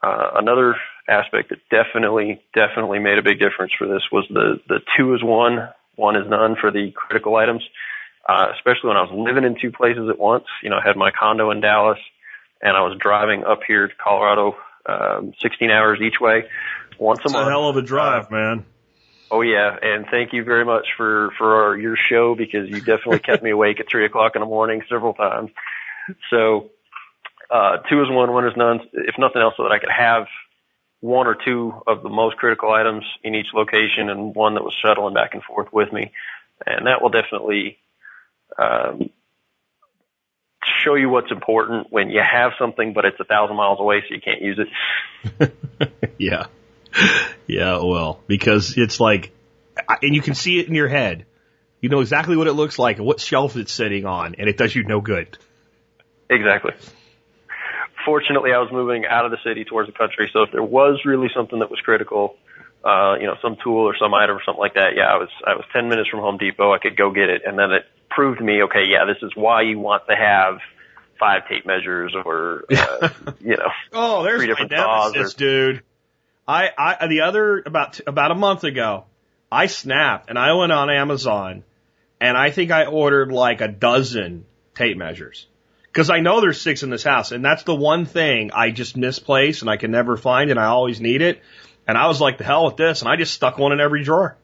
Uh, another aspect that definitely, definitely made a big difference for this was the, the two is one, one is none for the critical items. Uh, especially when I was living in two places at once. You know, I had my condo in Dallas and I was driving up here to Colorado, um, 16 hours each way once a it's month. a hell of a drive, uh, man. Oh yeah, and thank you very much for for our, your show because you definitely kept me awake at three o'clock in the morning several times. So uh, two is one, one is none. If nothing else, so that I could have one or two of the most critical items in each location and one that was shuttling back and forth with me. And that will definitely um, show you what's important when you have something, but it's a thousand miles away, so you can't use it. yeah. Yeah, well, because it's like, and you can see it in your head. You know exactly what it looks like and what shelf it's sitting on, and it does you no good. Exactly fortunately, I was moving out of the city towards the country. So if there was really something that was critical, uh, you know, some tool or some item or something like that, yeah, I was I was 10 minutes from Home Depot. I could go get it, and then it proved to me, okay, yeah, this is why you want to have five tape measures or uh, you know, oh, there's three different my nemesis, or, dude. I I the other about about a month ago, I snapped and I went on Amazon, and I think I ordered like a dozen tape measures. Because I know there's six in this house, and that's the one thing I just misplace and I can never find, and I always need it. And I was like, the hell with this, and I just stuck one in every drawer.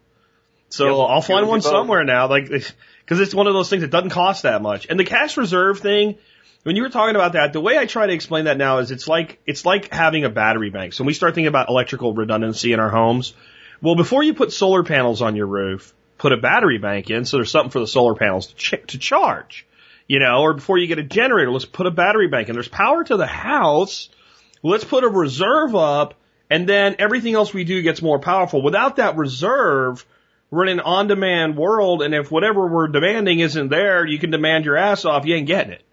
So yep, I'll find one somewhere now, like, because it's one of those things that doesn't cost that much. And the cash reserve thing, when you were talking about that, the way I try to explain that now is it's like it's like having a battery bank. So when we start thinking about electrical redundancy in our homes, well, before you put solar panels on your roof, put a battery bank in so there's something for the solar panels to, ch- to charge you know, or before you get a generator, let's put a battery bank in. There's power to the house. Let's put a reserve up and then everything else we do gets more powerful. Without that reserve, we're in an on-demand world and if whatever we're demanding isn't there, you can demand your ass off, you ain't getting it.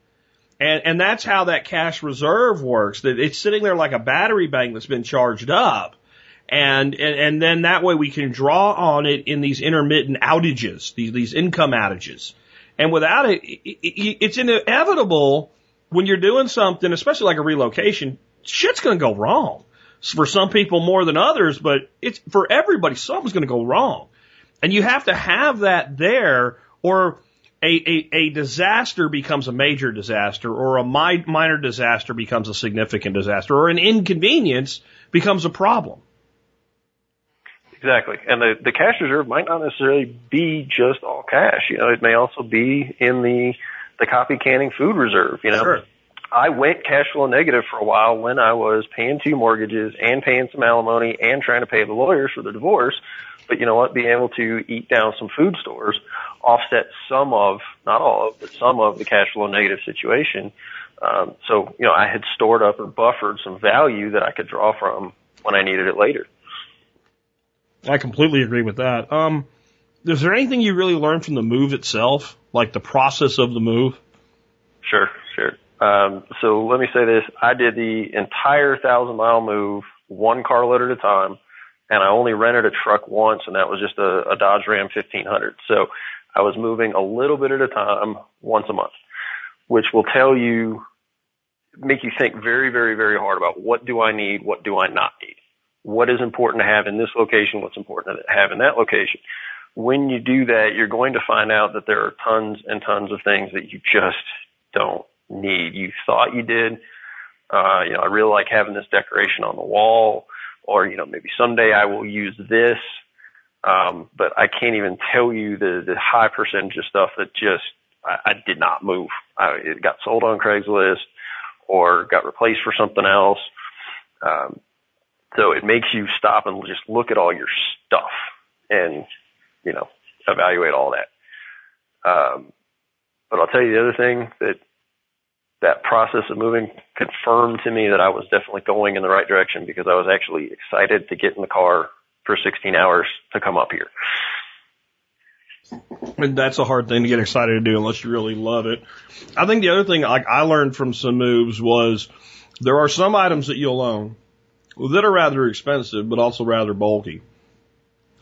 And, and that's how that cash reserve works. That it's sitting there like a battery bank that's been charged up. And, and, and then that way we can draw on it in these intermittent outages, these, these income outages. And without it, it's inevitable when you're doing something, especially like a relocation, shit's going to go wrong. For some people more than others, but it's for everybody, something's going to go wrong. And you have to have that there or a, a, a disaster becomes a major disaster or a mi- minor disaster becomes a significant disaster or an inconvenience becomes a problem. Exactly. And the, the cash reserve might not necessarily be just all cash. You know, it may also be in the, the copy canning food reserve, you know. Sure. I went cash flow negative for a while when I was paying two mortgages and paying some alimony and trying to pay the lawyers for the divorce. But you know what? Being able to eat down some food stores offset some of, not all of, but some of the cash flow negative situation. Um, so, you know, I had stored up or buffered some value that I could draw from when I needed it later. I completely agree with that. Um, is there anything you really learned from the move itself, like the process of the move? Sure, sure. Um, so let me say this: I did the entire thousand mile move one carload at a time, and I only rented a truck once, and that was just a, a Dodge Ram 1500. So I was moving a little bit at a time, once a month, which will tell you, make you think very, very, very hard about what do I need, what do I not need what is important to have in this location, what's important to have in that location. When you do that, you're going to find out that there are tons and tons of things that you just don't need. You thought you did. Uh, you know, I really like having this decoration on the wall, or you know, maybe someday I will use this. Um, but I can't even tell you the, the high percentage of stuff that just, I, I did not move. I, it got sold on Craigslist or got replaced for something else. Um, so it makes you stop and just look at all your stuff and, you know, evaluate all that. Um, but I'll tell you the other thing that that process of moving confirmed to me that I was definitely going in the right direction because I was actually excited to get in the car for 16 hours to come up here. And that's a hard thing to get excited to do unless you really love it. I think the other thing like I learned from some moves was there are some items that you'll own that are rather expensive, but also rather bulky.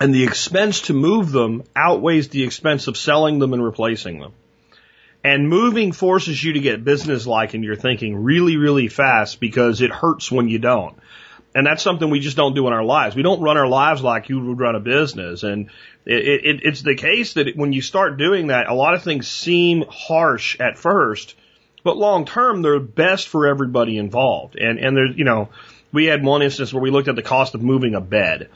And the expense to move them outweighs the expense of selling them and replacing them. And moving forces you to get business like in your thinking really, really fast because it hurts when you don't. And that's something we just don't do in our lives. We don't run our lives like you would run a business. And it, it, it's the case that when you start doing that, a lot of things seem harsh at first, but long term, they're best for everybody involved. And, and there's, you know, we had one instance where we looked at the cost of moving a bed.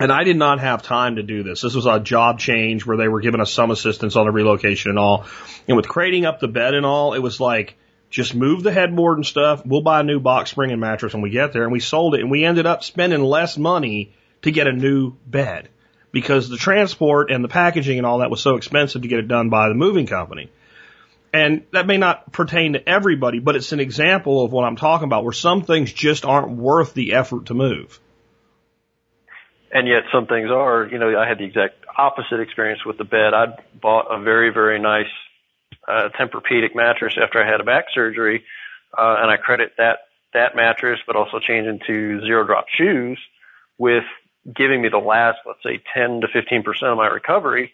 And I did not have time to do this. This was a job change where they were giving us some assistance on the relocation and all. And with crating up the bed and all, it was like, just move the headboard and stuff. We'll buy a new box spring and mattress when we get there. And we sold it and we ended up spending less money to get a new bed because the transport and the packaging and all that was so expensive to get it done by the moving company. And that may not pertain to everybody, but it's an example of what I'm talking about where some things just aren't worth the effort to move. And yet some things are, you know, I had the exact opposite experience with the bed. I bought a very, very nice uh, Tempur-Pedic mattress after I had a back surgery, uh, and I credit that that mattress, but also changing to zero drop shoes with giving me the last, let's say, 10 to 15 percent of my recovery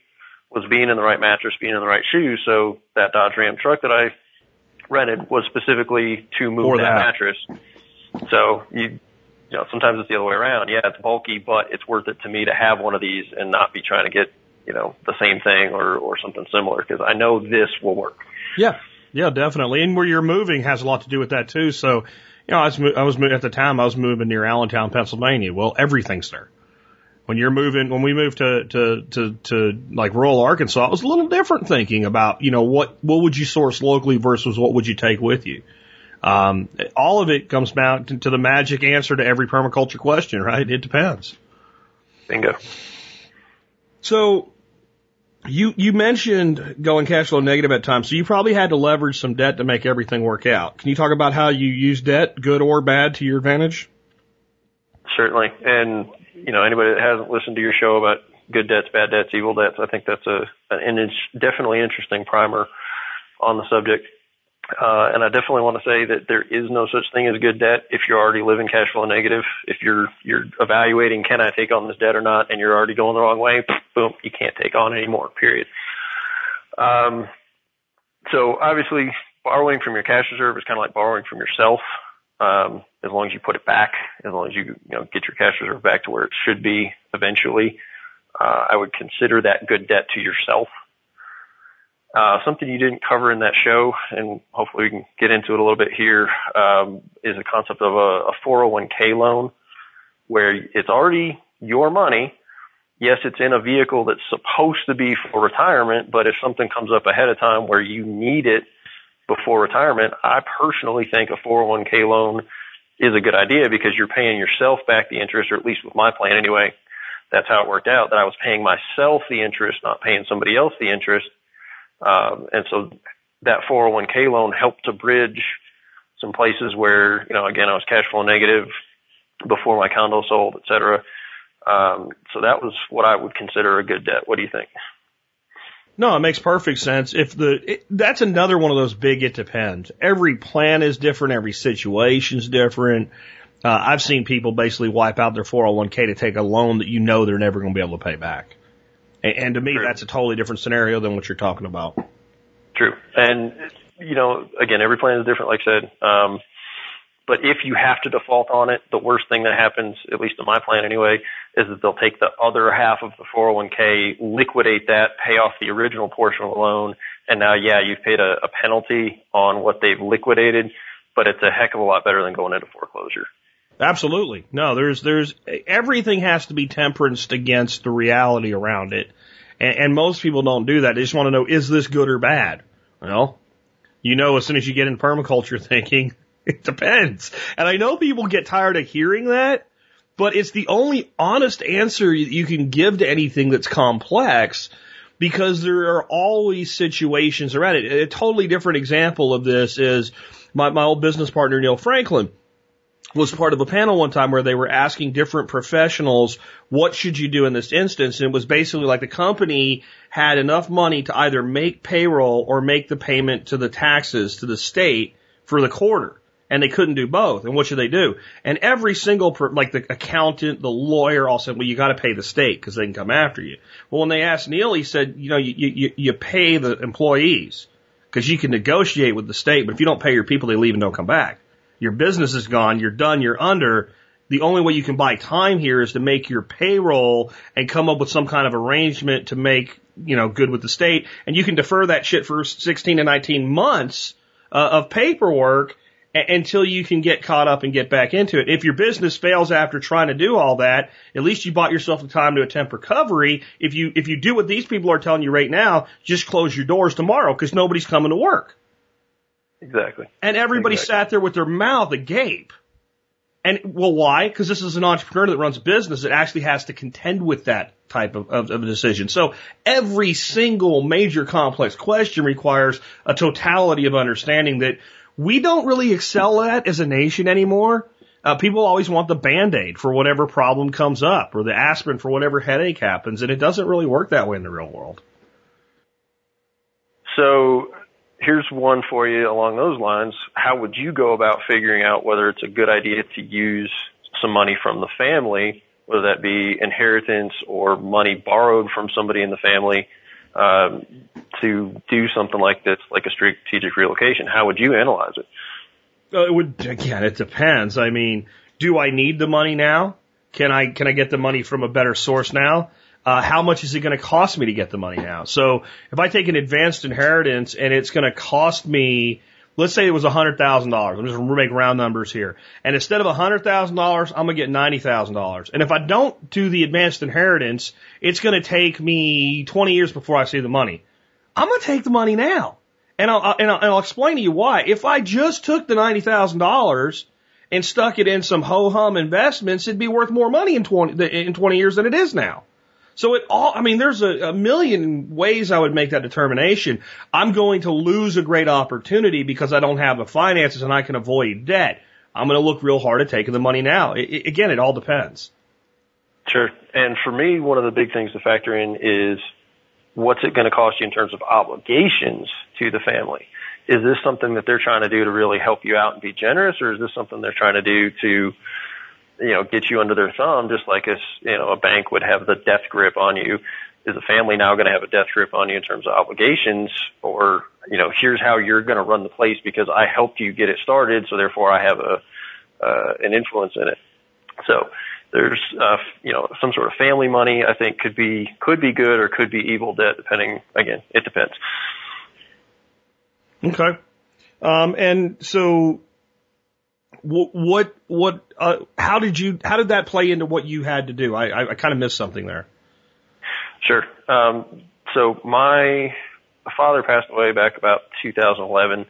was being in the right mattress, being in the right shoes. So that Dodge Ram truck that I rented was specifically to move that, that mattress. So you you know, sometimes it's the other way around. Yeah, it's bulky, but it's worth it to me to have one of these and not be trying to get you know, the same thing or, or something similar because I know this will work. Yeah. Yeah, definitely. And where you're moving has a lot to do with that too. So, you know, I was, I was at the time I was moving near Allentown, Pennsylvania. Well, everything's there. When you're moving, when we moved to, to, to, to like rural Arkansas, it was a little different thinking about, you know, what, what would you source locally versus what would you take with you? Um, all of it comes down to, to the magic answer to every permaculture question, right? It depends. Bingo. So you you mentioned going cash flow negative at times, so you probably had to leverage some debt to make everything work out. Can you talk about how you use debt, good or bad, to your advantage? Certainly, and you know anybody that hasn't listened to your show about good debts, bad debts, evil debts, I think that's a an it's definitely interesting primer on the subject. Uh, and I definitely want to say that there is no such thing as good debt if you're already living cash flow negative. If you're you're evaluating can I take on this debt or not, and you're already going the wrong way, boom, you can't take on anymore. Period. Um, so obviously, borrowing from your cash reserve is kind of like borrowing from yourself. Um, as long as you put it back, as long as you you know get your cash reserve back to where it should be eventually, uh, I would consider that good debt to yourself. Uh, something you didn't cover in that show, and hopefully we can get into it a little bit here, um, is the concept of a, a 401k loan, where it's already your money. Yes, it's in a vehicle that's supposed to be for retirement, but if something comes up ahead of time where you need it before retirement, I personally think a 401k loan is a good idea because you're paying yourself back the interest, or at least with my plan anyway, that's how it worked out, that I was paying myself the interest, not paying somebody else the interest um, and so that 401k loan helped to bridge some places where, you know, again, I was cash flow negative before my condo sold, et cetera. Um, so that was what I would consider a good debt. What do you think? No, it makes perfect sense. If the it, that's another one of those big it depends. Every plan is different. Every situation is different. Uh, I've seen people basically wipe out their 401k to take a loan that you know they're never going to be able to pay back. And, and to me, True. that's a totally different scenario than what you're talking about. True. And, you know, again, every plan is different, like I said. Um, but if you have to default on it, the worst thing that happens, at least in my plan anyway, is that they'll take the other half of the 401k, liquidate that, pay off the original portion of the loan, and now, yeah, you've paid a, a penalty on what they've liquidated, but it's a heck of a lot better than going into foreclosure. Absolutely. No, there's, there's, everything has to be temperanced against the reality around it. And, and most people don't do that. They just want to know, is this good or bad? Well, you know, as soon as you get in permaculture thinking, it depends. And I know people get tired of hearing that, but it's the only honest answer you can give to anything that's complex because there are always situations around it. A totally different example of this is my, my old business partner, Neil Franklin was part of a panel one time where they were asking different professionals, what should you do in this instance? And it was basically like the company had enough money to either make payroll or make the payment to the taxes to the state for the quarter. And they couldn't do both. And what should they do? And every single, like the accountant, the lawyer all said, well, you got to pay the state because they can come after you. Well, when they asked Neil, he said, you know, you, you, you pay the employees because you can negotiate with the state, but if you don't pay your people, they leave and don't come back. Your business is gone. You're done. You're under. The only way you can buy time here is to make your payroll and come up with some kind of arrangement to make, you know, good with the state. And you can defer that shit for 16 to 19 months uh, of paperwork until you can get caught up and get back into it. If your business fails after trying to do all that, at least you bought yourself the time to attempt recovery. If you, if you do what these people are telling you right now, just close your doors tomorrow because nobody's coming to work. Exactly. And everybody exactly. sat there with their mouth agape. And well, why? Because this is an entrepreneur that runs a business that actually has to contend with that type of, of, of a decision. So every single major complex question requires a totality of understanding that we don't really excel at as a nation anymore. Uh, people always want the band-aid for whatever problem comes up or the aspirin for whatever headache happens, and it doesn't really work that way in the real world. So here's one for you along those lines. How would you go about figuring out whether it's a good idea to use some money from the family, whether that be inheritance or money borrowed from somebody in the family, um, to do something like this, like a strategic relocation? How would you analyze it? Uh, it would again. It depends. I mean, do I need the money now? Can I can I get the money from a better source now? uh, how much is it going to cost me to get the money now? So if I take an advanced inheritance and it's going to cost me, let's say it was $100,000. I'm just going to make round numbers here. And instead of $100,000, I'm going to get $90,000. And if I don't do the advanced inheritance, it's going to take me 20 years before I see the money. I'm going to take the money now. And I'll, and I'll, and I'll explain to you why. If I just took the $90,000 and stuck it in some ho hum investments, it'd be worth more money in 20, in 20 years than it is now. So it all, I mean, there's a, a million ways I would make that determination. I'm going to lose a great opportunity because I don't have the finances and I can avoid debt. I'm going to look real hard at taking the money now. It, it, again, it all depends. Sure. And for me, one of the big things to factor in is what's it going to cost you in terms of obligations to the family? Is this something that they're trying to do to really help you out and be generous, or is this something they're trying to do to you know, get you under their thumb, just like a, you know, a bank would have the death grip on you. Is a family now going to have a death grip on you in terms of obligations or, you know, here's how you're going to run the place because I helped you get it started. So therefore I have a, uh, an influence in it. So there's, uh, you know, some sort of family money I think could be, could be good or could be evil debt depending, again, it depends. Okay. Um, and so what what uh, how did you how did that play into what you had to do? I I, I kind of missed something there. Sure. Um, so my father passed away back about 2011,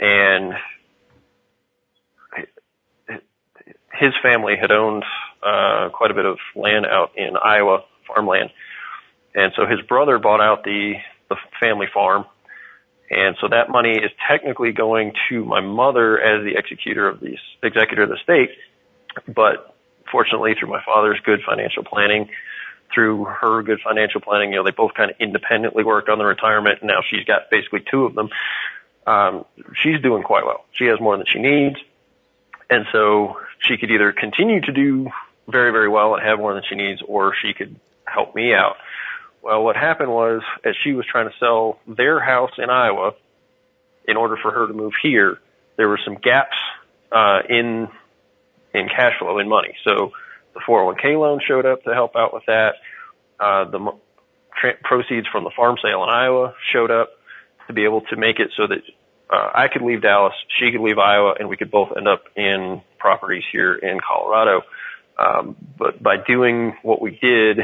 and his family had owned uh, quite a bit of land out in Iowa, farmland, and so his brother bought out the the family farm and so that money is technically going to my mother as the executor of the executor of the state. But fortunately, through my father's good financial planning, through her good financial planning, you know, they both kind of independently worked on the retirement. And now she's got basically two of them. Um, she's doing quite well. She has more than she needs. And so she could either continue to do very, very well and have more than she needs, or she could help me out. Well, what happened was, as she was trying to sell their house in Iowa, in order for her to move here, there were some gaps uh, in in cash flow in money. So the 401k loan showed up to help out with that. Uh, the tra- proceeds from the farm sale in Iowa showed up to be able to make it so that uh, I could leave Dallas, she could leave Iowa, and we could both end up in properties here in Colorado. Um, but by doing what we did,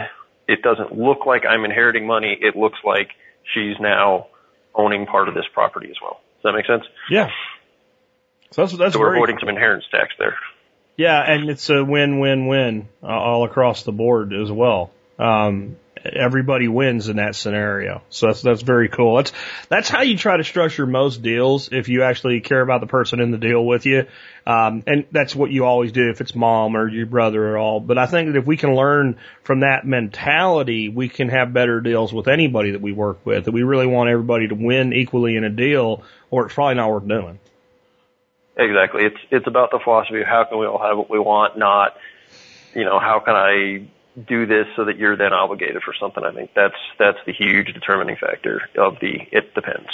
it doesn't look like I'm inheriting money. It looks like she's now owning part of this property as well. Does that make sense? Yeah. So that's that's so we're avoiding some inheritance tax there. Yeah, and it's a win-win-win uh, all across the board as well. Um, everybody wins in that scenario. So that's that's very cool. That's that's how you try to structure most deals if you actually care about the person in the deal with you. Um, and that's what you always do if it's mom or your brother or all. But I think that if we can learn from that mentality, we can have better deals with anybody that we work with. That we really want everybody to win equally in a deal, or it's probably not worth doing. Exactly. It's it's about the philosophy of how can we all have what we want, not you know how can I do this so that you're then obligated for something. I think that's that's the huge determining factor of the it depends.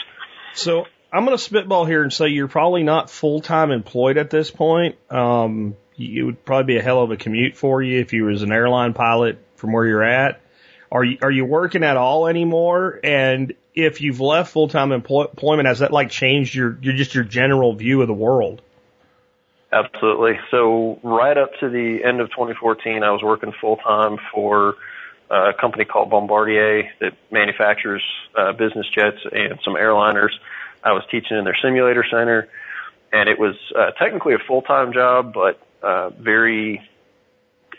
So I'm going to spitball here and say you're probably not full time employed at this point. Um, it would probably be a hell of a commute for you if you was an airline pilot from where you're at. Are you are you working at all anymore? And if you've left full time employment, has that like changed your, your just your general view of the world? Absolutely. So right up to the end of 2014, I was working full time for a company called Bombardier that manufactures uh, business jets and some airliners. I was teaching in their simulator center, and it was uh, technically a full time job, but uh, very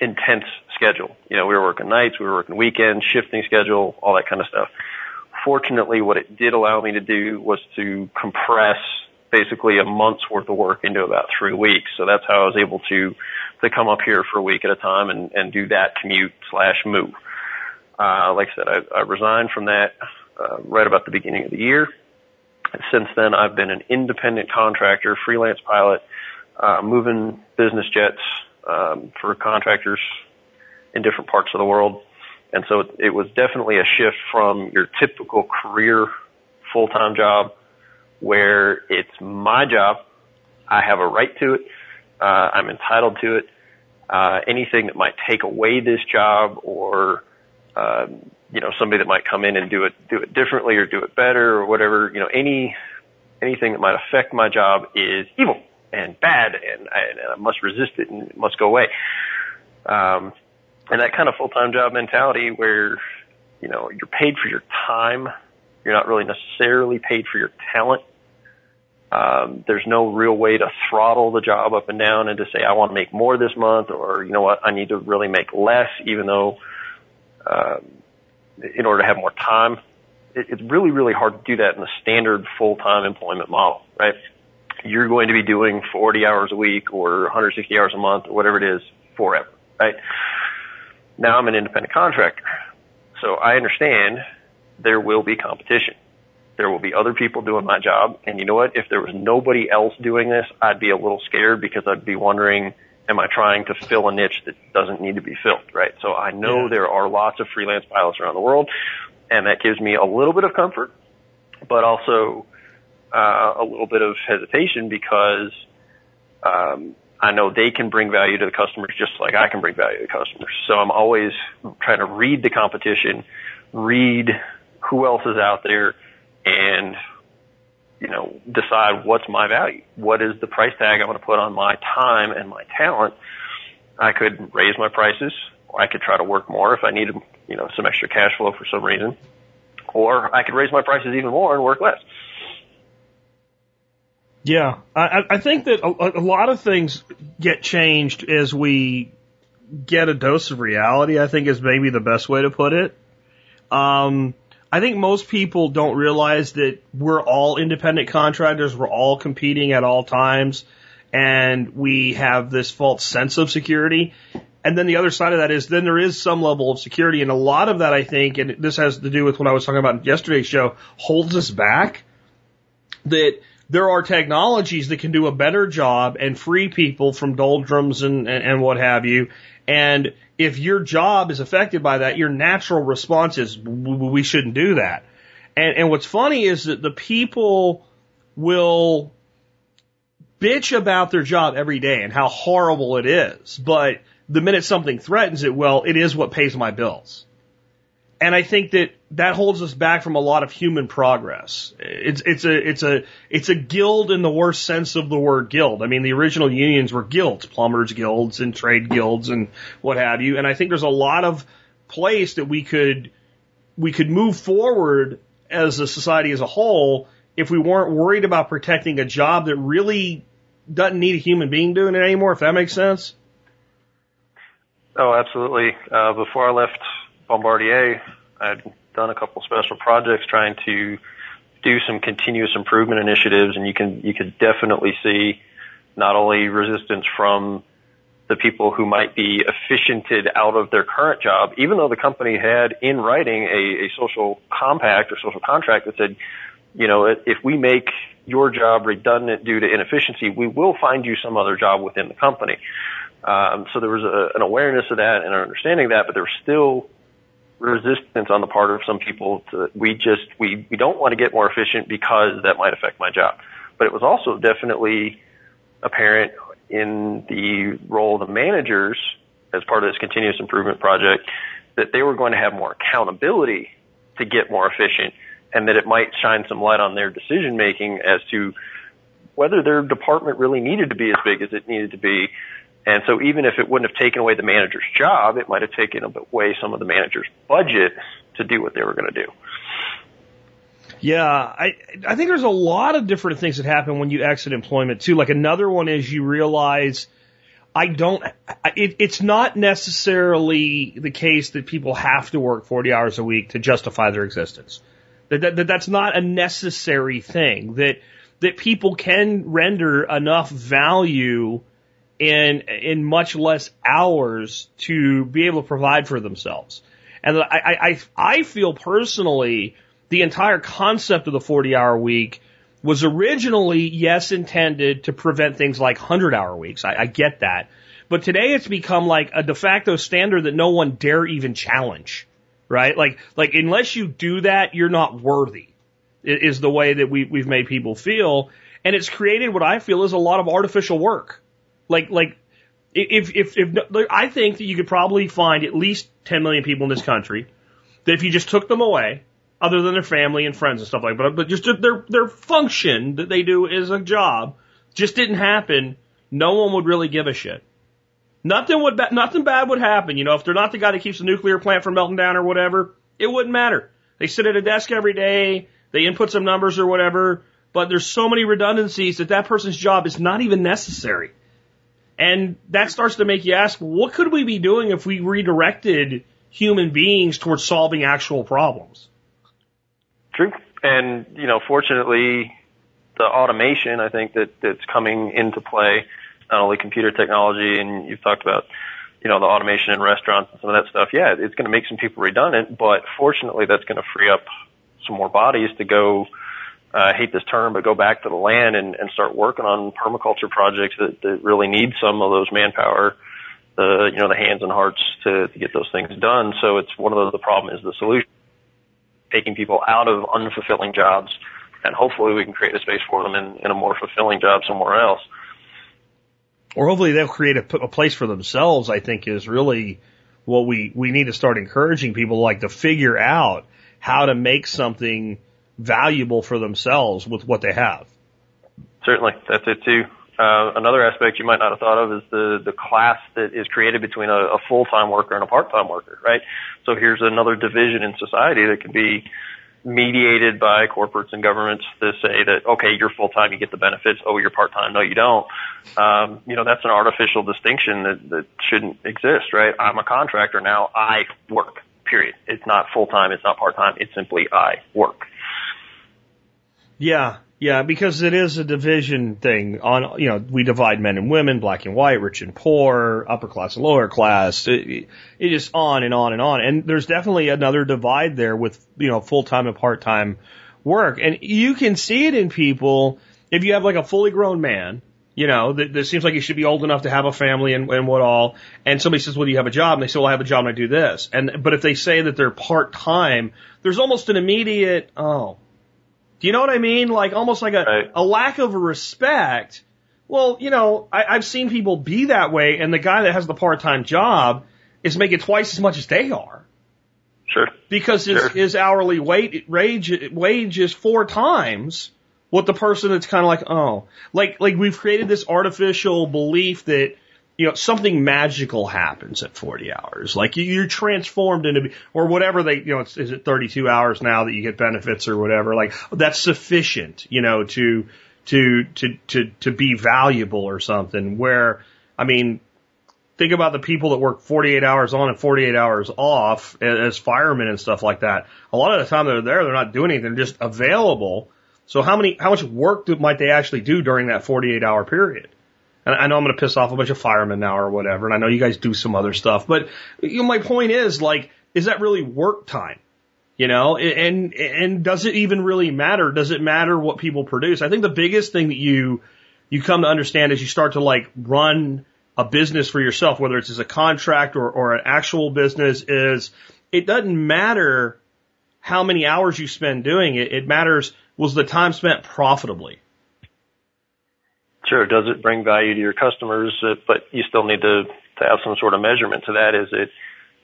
intense schedule. You know, we were working nights, we were working weekends, shifting schedule, all that kind of stuff fortunately, what it did allow me to do was to compress basically a month's worth of work into about three weeks. So that's how I was able to to come up here for a week at a time and, and do that commute slash move. Uh, like I said, I, I resigned from that uh, right about the beginning of the year. Since then, I've been an independent contractor, freelance pilot, uh, moving business jets um, for contractors in different parts of the world. And so it was definitely a shift from your typical career full-time job where it's my job. I have a right to it. Uh, I'm entitled to it. Uh, anything that might take away this job or, um, you know, somebody that might come in and do it, do it differently or do it better or whatever, you know, any, anything that might affect my job is evil and bad and I, and I must resist it and it must go away. Um, and that kind of full-time job mentality where, you know, you're paid for your time. You're not really necessarily paid for your talent. Um, there's no real way to throttle the job up and down and to say, I want to make more this month or, you know what, I need to really make less even though, um, in order to have more time. It, it's really, really hard to do that in the standard full-time employment model, right? You're going to be doing 40 hours a week or 160 hours a month or whatever it is forever, right? Now I'm an independent contractor. So I understand there will be competition. There will be other people doing my job. And you know what? If there was nobody else doing this, I'd be a little scared because I'd be wondering, am I trying to fill a niche that doesn't need to be filled, right? So I know yeah. there are lots of freelance pilots around the world and that gives me a little bit of comfort, but also uh, a little bit of hesitation because um, I know they can bring value to the customers just like I can bring value to the customers. So I'm always trying to read the competition, read who else is out there, and you know decide what's my value. What is the price tag I'm going to put on my time and my talent? I could raise my prices, or I could try to work more if I needed you know some extra cash flow for some reason, or I could raise my prices even more and work less. Yeah, I, I think that a, a lot of things get changed as we get a dose of reality. I think is maybe the best way to put it. Um, I think most people don't realize that we're all independent contractors. We're all competing at all times, and we have this false sense of security. And then the other side of that is then there is some level of security, and a lot of that I think, and this has to do with what I was talking about in yesterday's show, holds us back. That there are technologies that can do a better job and free people from doldrums and, and, and what have you. And if your job is affected by that, your natural response is, we shouldn't do that. And, and what's funny is that the people will bitch about their job every day and how horrible it is. But the minute something threatens it, well, it is what pays my bills. And I think that that holds us back from a lot of human progress. It's it's a it's a it's a guild in the worst sense of the word guild. I mean, the original unions were guilds, plumbers guilds and trade guilds and what have you. And I think there's a lot of place that we could we could move forward as a society as a whole if we weren't worried about protecting a job that really doesn't need a human being doing it anymore. If that makes sense. Oh, absolutely. Uh, before I left Bombardier, I'd done a couple special projects trying to do some continuous improvement initiatives, and you can you could definitely see not only resistance from the people who might be efficiented out of their current job, even though the company had in writing a, a social compact or social contract that said, you know, if we make your job redundant due to inefficiency, we will find you some other job within the company. Um, so there was a, an awareness of that and an understanding of that, but there was still resistance on the part of some people to we just we we don't want to get more efficient because that might affect my job. But it was also definitely apparent in the role of the managers as part of this continuous improvement project that they were going to have more accountability to get more efficient and that it might shine some light on their decision making as to whether their department really needed to be as big as it needed to be and so even if it wouldn't have taken away the manager's job, it might have taken away some of the manager's budget to do what they were going to do. Yeah, I I think there's a lot of different things that happen when you exit employment too. Like another one is you realize I don't. It, it's not necessarily the case that people have to work 40 hours a week to justify their existence. That, that, that that's not a necessary thing. That that people can render enough value in in much less hours to be able to provide for themselves. And I I I feel personally the entire concept of the 40 hour week was originally yes intended to prevent things like 100 hour weeks. I, I get that. But today it's become like a de facto standard that no one dare even challenge, right? Like, like unless you do that, you're not worthy is the way that we, we've made people feel. And it's created what I feel is a lot of artificial work. Like, like, if, if, if, I think that you could probably find at least 10 million people in this country that if you just took them away, other than their family and friends and stuff like that, but just their, their function that they do as a job just didn't happen, no one would really give a shit. Nothing would, nothing bad would happen. You know, if they're not the guy that keeps the nuclear plant from melting down or whatever, it wouldn't matter. They sit at a desk every day, they input some numbers or whatever, but there's so many redundancies that that person's job is not even necessary. And that starts to make you ask, what could we be doing if we redirected human beings towards solving actual problems? True. And, you know, fortunately, the automation, I think that that's coming into play, not only computer technology, and you've talked about, you know, the automation in restaurants and some of that stuff. Yeah, it's going to make some people redundant, but fortunately, that's going to free up some more bodies to go I hate this term, but go back to the land and, and start working on permaculture projects that, that really need some of those manpower, the you know the hands and hearts to, to get those things done. So it's one of those. The problem is the solution, taking people out of unfulfilling jobs, and hopefully we can create a space for them in, in a more fulfilling job somewhere else. Or hopefully they'll create a, a place for themselves. I think is really what we we need to start encouraging people like to figure out how to make something valuable for themselves with what they have. Certainly, that's it too. Uh, another aspect you might not have thought of is the the class that is created between a, a full time worker and a part time worker, right? So here's another division in society that can be mediated by corporates and governments to say that okay, you're full time, you get the benefits. Oh, you're part time, no, you don't. Um, you know, that's an artificial distinction that that shouldn't exist, right? I'm a contractor now. I work. Period. It's not full time. It's not part time. It's simply I work. Yeah, yeah, because it is a division thing. On you know, we divide men and women, black and white, rich and poor, upper class and lower class. It, it is on and on and on. And there's definitely another divide there with you know full time and part time work. And you can see it in people if you have like a fully grown man. You know, that, that seems like he should be old enough to have a family and, and what all. And somebody says, well, do you have a job? And they say, well, I have a job and I do this. And, but if they say that they're part time, there's almost an immediate, oh, do you know what I mean? Like almost like a, right. a lack of respect. Well, you know, I, I've seen people be that way, and the guy that has the part time job is making twice as much as they are. Sure. Because his, Sure. his hourly wage, wage wage is four times what the person that's kind of like, oh, like like we've created this artificial belief that you know something magical happens at 40 hours, like you- you're transformed into or whatever they you know it's, is it 32 hours now that you get benefits or whatever, like that's sufficient, you know, to to to to to be valuable or something. Where I mean, think about the people that work 48 hours on and 48 hours off as firemen and stuff like that. A lot of the time they're there, they're not doing anything, they're just available. So how many, how much work do, might they actually do during that 48 hour period? And I know I'm going to piss off a bunch of firemen now or whatever, and I know you guys do some other stuff, but you know, my point is like, is that really work time? You know, and, and does it even really matter? Does it matter what people produce? I think the biggest thing that you, you come to understand as you start to like run a business for yourself, whether it's as a contract or, or an actual business, is it doesn't matter how many hours you spend doing it. It matters was the time spent profitably. Sure. Does it bring value to your customers? Uh, but you still need to, to have some sort of measurement to that. Is it,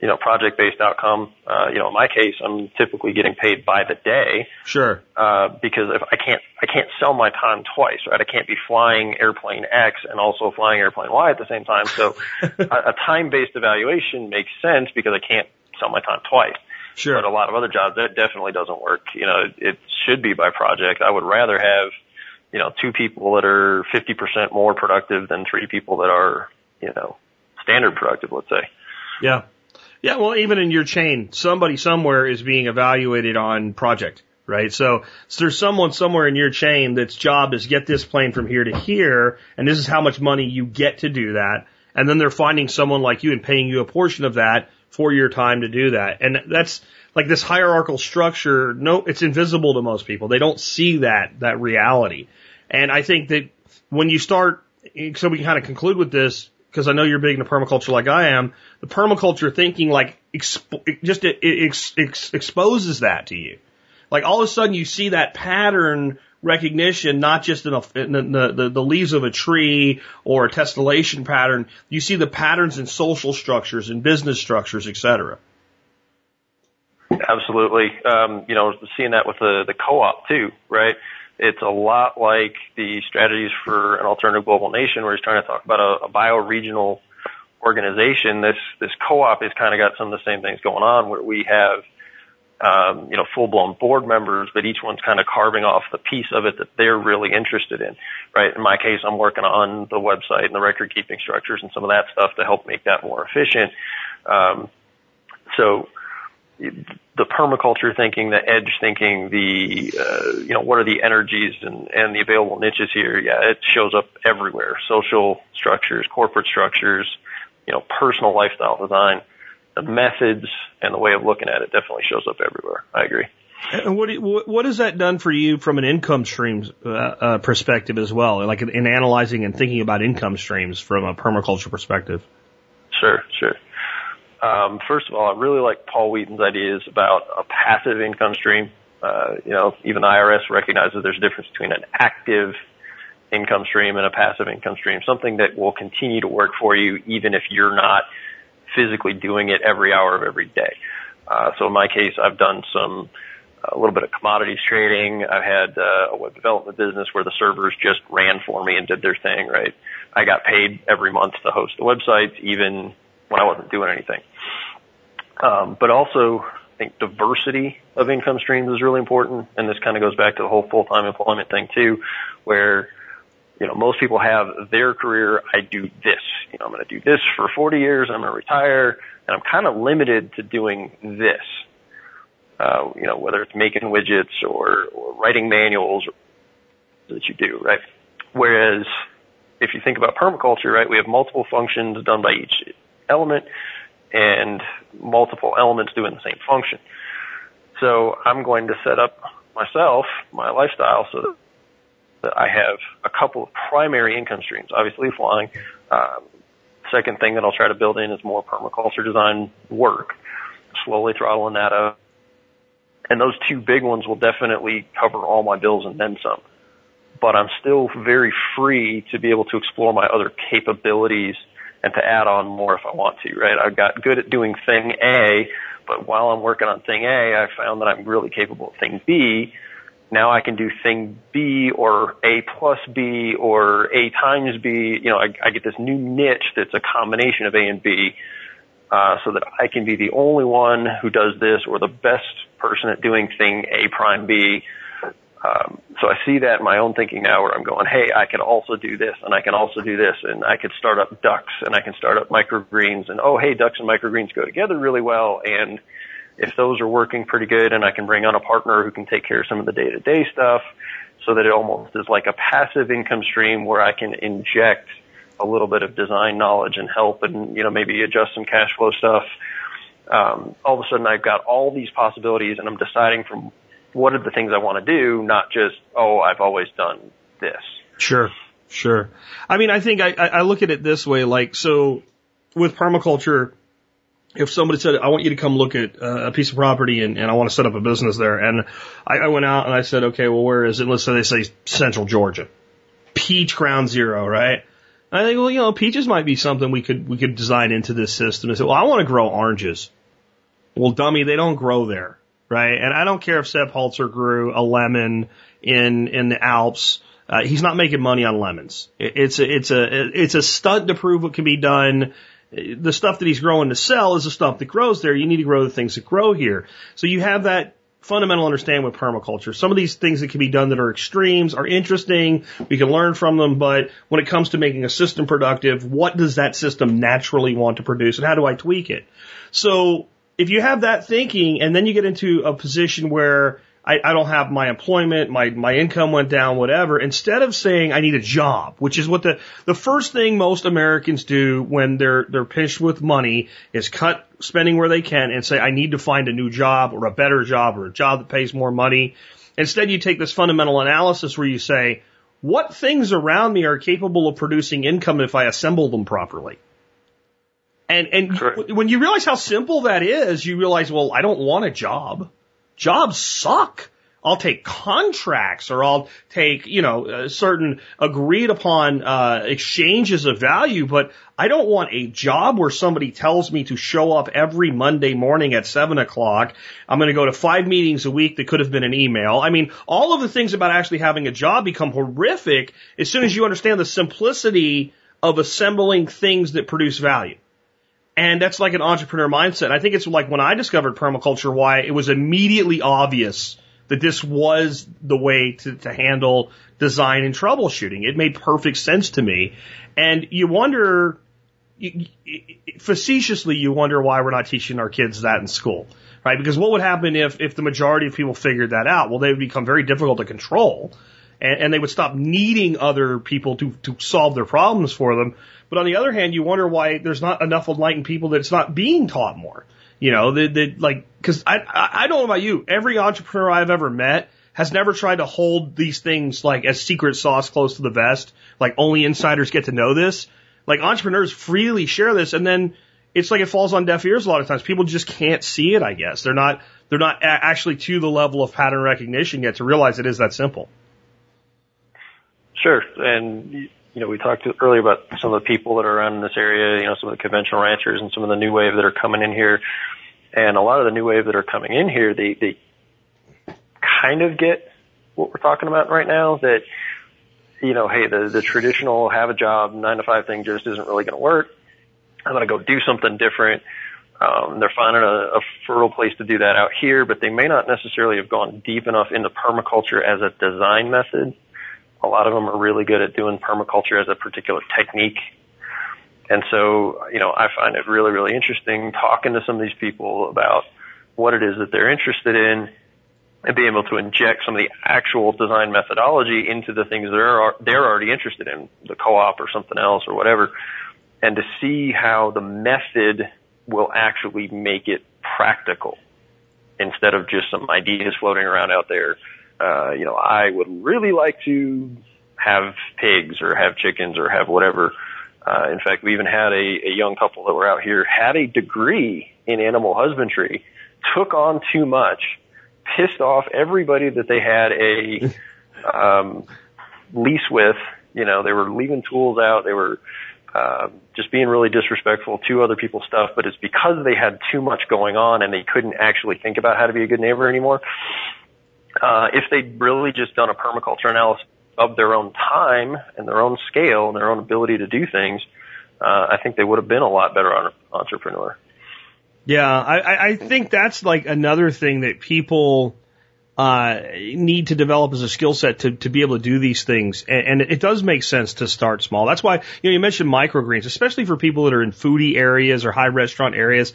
you know, project based outcome? Uh, you know, in my case, I'm typically getting paid by the day, Sure. uh, because if I can't, I can't sell my time twice, right? I can't be flying airplane X and also flying airplane Y at the same time. So a, a time based evaluation makes sense because I can't sell my time twice. Sure. But a lot of other jobs, that definitely doesn't work. You know, it should be by project. I would rather have, you know, two people that are 50% more productive than three people that are, you know, standard productive, let's say. Yeah. Yeah. Well, even in your chain, somebody somewhere is being evaluated on project, right? So, so there's someone somewhere in your chain that's job is get this plane from here to here, and this is how much money you get to do that. And then they're finding someone like you and paying you a portion of that for your time to do that. And that's like this hierarchical structure. No, it's invisible to most people. They don't see that, that reality. And I think that when you start, so we can kind of conclude with this, because I know you're big into permaculture like I am, the permaculture thinking like exp- just it, it ex- ex- exposes that to you. Like all of a sudden you see that pattern recognition, not just in, a, in the, the, the leaves of a tree or a tessellation pattern. You see the patterns in social structures and business structures, et cetera. Absolutely. Um, you know, seeing that with the, the co-op too, right? It's a lot like the strategies for an alternative global nation where he's trying to talk about a, a bioregional organization. This, this co-op has kind of got some of the same things going on where we have, um, you know, full-blown board members, but each one's kind of carving off the piece of it that they're really interested in, right? In my case, I'm working on the website and the record-keeping structures and some of that stuff to help make that more efficient. Um, so, the permaculture thinking, the edge thinking, the uh, you know what are the energies and and the available niches here? Yeah, it shows up everywhere. Social structures, corporate structures, you know, personal lifestyle design, the methods and the way of looking at it definitely shows up everywhere. I agree. And what what what has that done for you from an income streams uh, uh, perspective as well? Like in, in analyzing and thinking about income streams from a permaculture perspective. Sure, sure. Um, first of all, I really like Paul Wheaton's ideas about a passive income stream. Uh, you know, even the IRS recognizes there's a difference between an active income stream and a passive income stream, something that will continue to work for you even if you're not physically doing it every hour of every day. Uh, so in my case, I've done some, a little bit of commodities trading. I've had uh, a web development business where the servers just ran for me and did their thing, right? I got paid every month to host the websites, even when I wasn't doing anything. Um, but also, I think diversity of income streams is really important, and this kind of goes back to the whole full-time employment thing too, where you know most people have their career. I do this. You know, I'm going to do this for 40 years. I'm going to retire, and I'm kind of limited to doing this. Uh, you know, whether it's making widgets or, or writing manuals that you do, right? Whereas if you think about permaculture, right, we have multiple functions done by each element and multiple elements doing the same function. So I'm going to set up myself, my lifestyle, so that I have a couple of primary income streams. Obviously, flying. Um, second thing that I'll try to build in is more permaculture design work. Slowly throttling that up. And those two big ones will definitely cover all my bills and then some. But I'm still very free to be able to explore my other capabilities and to add on more if I want to, right? I've got good at doing thing A, But while I'm working on thing A, I found that I'm really capable of thing B. Now I can do thing B or A plus B or A times B. You know, I, I get this new niche that's a combination of A and B, uh, so that I can be the only one who does this or the best person at doing thing A prime B. Um, so I see that in my own thinking now where I'm going, hey, I can also do this and I can also do this and I could start up ducks and I can start up microgreens and oh, hey, ducks and microgreens go together really well and if those are working pretty good and I can bring on a partner who can take care of some of the day to day stuff so that it almost is like a passive income stream where I can inject a little bit of design knowledge and help and, you know, maybe adjust some cash flow stuff. Um, all of a sudden I've got all these possibilities and I'm deciding from what are the things I want to do, not just, oh, I've always done this. Sure, sure. I mean, I think I, I look at it this way, like, so with permaculture, if somebody said, I want you to come look at uh, a piece of property and, and I want to set up a business there. And I, I went out and I said, okay, well, where is it? Let's say they say central Georgia. Peach ground zero, right? And I think, well, you know, peaches might be something we could, we could design into this system. And say, well, I want to grow oranges. Well, dummy, they don't grow there right? And I don't care if Sepp Holzer grew a lemon in in the Alps. Uh, he's not making money on lemons. It, it's a, it's a it's a stunt to prove what can be done. The stuff that he's growing to sell is the stuff that grows there. You need to grow the things that grow here. So you have that fundamental understanding with permaculture. Some of these things that can be done that are extremes are interesting. We can learn from them, but when it comes to making a system productive, what does that system naturally want to produce and how do I tweak it? So if you have that thinking and then you get into a position where I, I don't have my employment, my, my income went down, whatever, instead of saying I need a job, which is what the, the first thing most Americans do when they're, they're pinched with money is cut spending where they can and say, I need to find a new job or a better job or a job that pays more money. Instead, you take this fundamental analysis where you say, what things around me are capable of producing income if I assemble them properly? And and Correct. when you realize how simple that is, you realize, well, I don't want a job. Jobs suck. I'll take contracts or I'll take, you know, certain agreed upon uh, exchanges of value, but I don't want a job where somebody tells me to show up every Monday morning at seven o'clock. I'm going to go to five meetings a week that could have been an email. I mean, all of the things about actually having a job become horrific as soon as you understand the simplicity of assembling things that produce value. And that's like an entrepreneur mindset. I think it's like when I discovered permaculture, why it was immediately obvious that this was the way to, to handle design and troubleshooting. It made perfect sense to me. And you wonder, facetiously, you wonder why we're not teaching our kids that in school, right? Because what would happen if, if the majority of people figured that out? Well, they would become very difficult to control and, and they would stop needing other people to, to solve their problems for them but on the other hand, you wonder why there's not enough enlightened people that it's not being taught more. You know, that, that like, cause I, I, don't know about you. Every entrepreneur I've ever met has never tried to hold these things like as secret sauce close to the vest. Like only insiders get to know this. Like entrepreneurs freely share this and then it's like it falls on deaf ears a lot of times. People just can't see it, I guess. They're not, they're not actually to the level of pattern recognition yet to realize it is that simple. Sure. And you know, we talked earlier about some of the people that are around in this area, you know, some of the conventional ranchers and some of the new wave that are coming in here. And a lot of the new wave that are coming in here, they, they kind of get what we're talking about right now that, you know, hey, the, the traditional have a job, nine to five thing just isn't really going to work. I'm going to go do something different. Um, they're finding a, a fertile place to do that out here, but they may not necessarily have gone deep enough into permaculture as a design method a lot of them are really good at doing permaculture as a particular technique. And so, you know, I find it really, really interesting talking to some of these people about what it is that they're interested in and being able to inject some of the actual design methodology into the things they're, they're already interested in, the co-op or something else or whatever, and to see how the method will actually make it practical instead of just some ideas floating around out there uh, you know, I would really like to have pigs or have chickens or have whatever. Uh, in fact, we even had a, a young couple that were out here, had a degree in animal husbandry, took on too much, pissed off everybody that they had a um, lease with. You know, they were leaving tools out. They were uh, just being really disrespectful to other people's stuff, but it's because they had too much going on and they couldn't actually think about how to be a good neighbor anymore. Uh, if they'd really just done a permaculture analysis of their own time and their own scale and their own ability to do things, uh, I think they would have been a lot better entrepreneur. Yeah, I, I think that's like another thing that people uh, need to develop as a skill set to, to be able to do these things. And, and it does make sense to start small. That's why, you know, you mentioned microgreens, especially for people that are in foodie areas or high restaurant areas.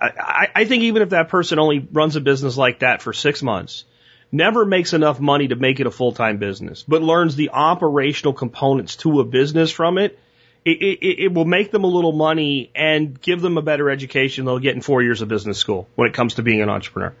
I, I think even if that person only runs a business like that for six months, never makes enough money to make it a full-time business, but learns the operational components to a business from it, it, it, it will make them a little money and give them a better education they'll get in four years of business school when it comes to being an entrepreneur.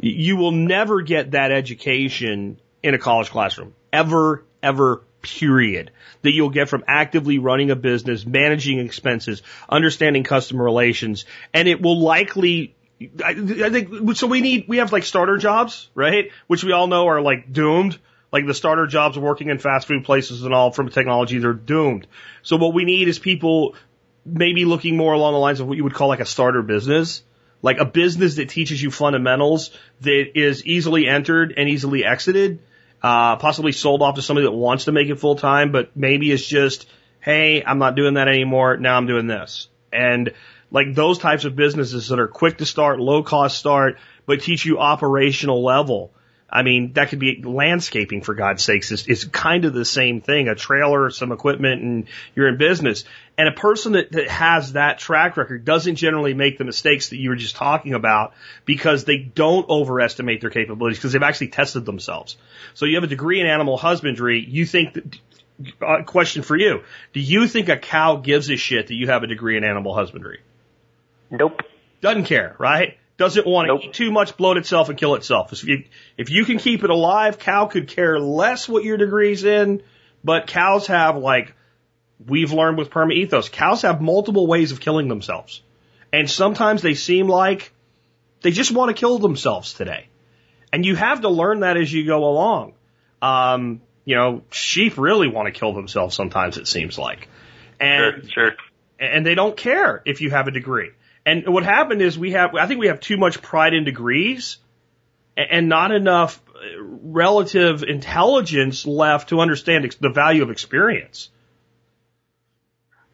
You will never get that education in a college classroom. Ever, ever, period. That you'll get from actively running a business, managing expenses, understanding customer relations, and it will likely I, I think so. We need we have like starter jobs, right? Which we all know are like doomed. Like the starter jobs working in fast food places and all from technology, they're doomed. So what we need is people maybe looking more along the lines of what you would call like a starter business, like a business that teaches you fundamentals that is easily entered and easily exited, uh, possibly sold off to somebody that wants to make it full time, but maybe it's just, hey, I'm not doing that anymore. Now I'm doing this. And like those types of businesses that are quick to start, low cost start, but teach you operational level. I mean, that could be landscaping for God's sakes. It's, it's kind of the same thing. A trailer, some equipment, and you're in business. And a person that, that has that track record doesn't generally make the mistakes that you were just talking about because they don't overestimate their capabilities because they've actually tested themselves. So you have a degree in animal husbandry. You think that, uh, question for you. Do you think a cow gives a shit that you have a degree in animal husbandry? Nope. Doesn't care, right? Doesn't want to nope. eat too much, bloat itself, and kill itself. If you, if you can keep it alive, cow could care less what your degree's in, but cows have like, we've learned with Permaethos, cows have multiple ways of killing themselves. And sometimes they seem like they just want to kill themselves today. And you have to learn that as you go along. Um, you know, sheep really want to kill themselves sometimes, it seems like. And, sure, sure. And they don't care if you have a degree. And what happened is we have, I think we have too much pride in degrees and not enough uh, relative intelligence left to understand the value of experience.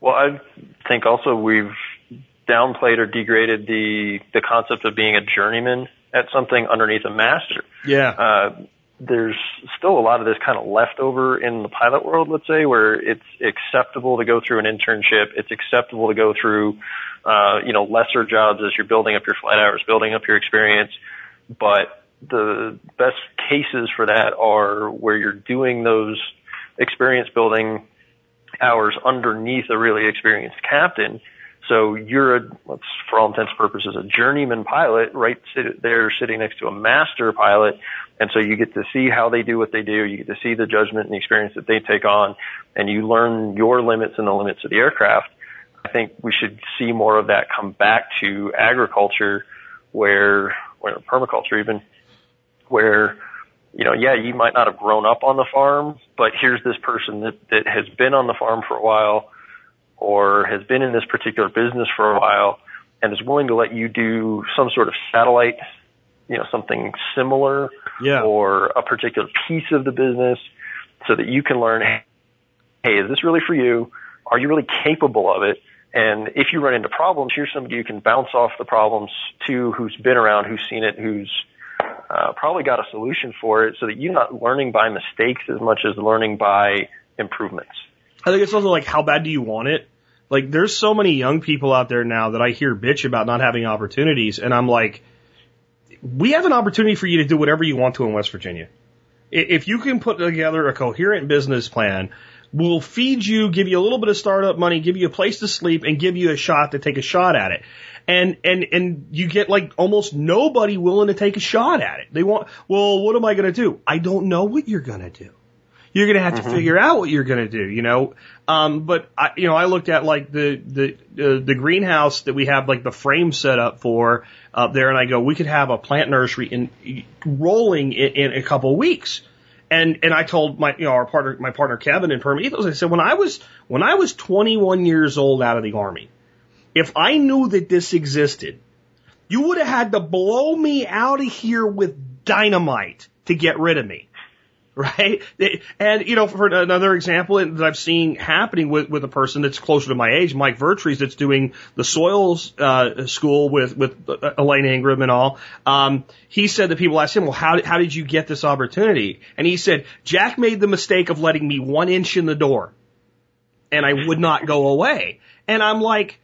Well, I think also we've downplayed or degraded the the concept of being a journeyman at something underneath a master. Yeah. Uh, there's still a lot of this kind of leftover in the pilot world, let's say, where it's acceptable to go through an internship. It's acceptable to go through uh, you know, lesser jobs as you're building up your flight hours, building up your experience. But the best cases for that are where you're doing those experience building hours underneath a really experienced captain. So you're a, let's, for all intents and purposes, a journeyman pilot right sit, there sitting next to a master pilot. And so you get to see how they do what they do. You get to see the judgment and the experience that they take on and you learn your limits and the limits of the aircraft. I think we should see more of that come back to agriculture where, or permaculture even, where, you know, yeah, you might not have grown up on the farm, but here's this person that, that has been on the farm for a while or has been in this particular business for a while and is willing to let you do some sort of satellite, you know, something similar yeah. or a particular piece of the business so that you can learn, hey, is this really for you? Are you really capable of it? And if you run into problems, here's somebody you can bounce off the problems to who's been around, who's seen it, who's uh, probably got a solution for it so that you're not learning by mistakes as much as learning by improvements. I think it's also like, how bad do you want it? Like, there's so many young people out there now that I hear bitch about not having opportunities, and I'm like, we have an opportunity for you to do whatever you want to in West Virginia. If you can put together a coherent business plan will feed you, give you a little bit of startup money, give you a place to sleep, and give you a shot to take a shot at it. And and and you get like almost nobody willing to take a shot at it. They want, well, what am I going to do? I don't know what you're going to do. You're going to have mm-hmm. to figure out what you're going to do, you know. Um, but I, you know, I looked at like the the uh, the greenhouse that we have like the frame set up for up there, and I go, we could have a plant nursery in rolling in, in a couple of weeks And and I told my you know our partner my partner Kevin in Permaethos, I said when I was when I was 21 years old out of the army, if I knew that this existed, you would have had to blow me out of here with dynamite to get rid of me right? And, you know, for another example that I've seen happening with, with a person that's closer to my age, Mike Vertrees, that's doing the soils, uh, school with, with Elaine Ingham and all. Um, he said that people asked him, well, how, how did you get this opportunity? And he said, Jack made the mistake of letting me one inch in the door and I would not go away. And I'm like,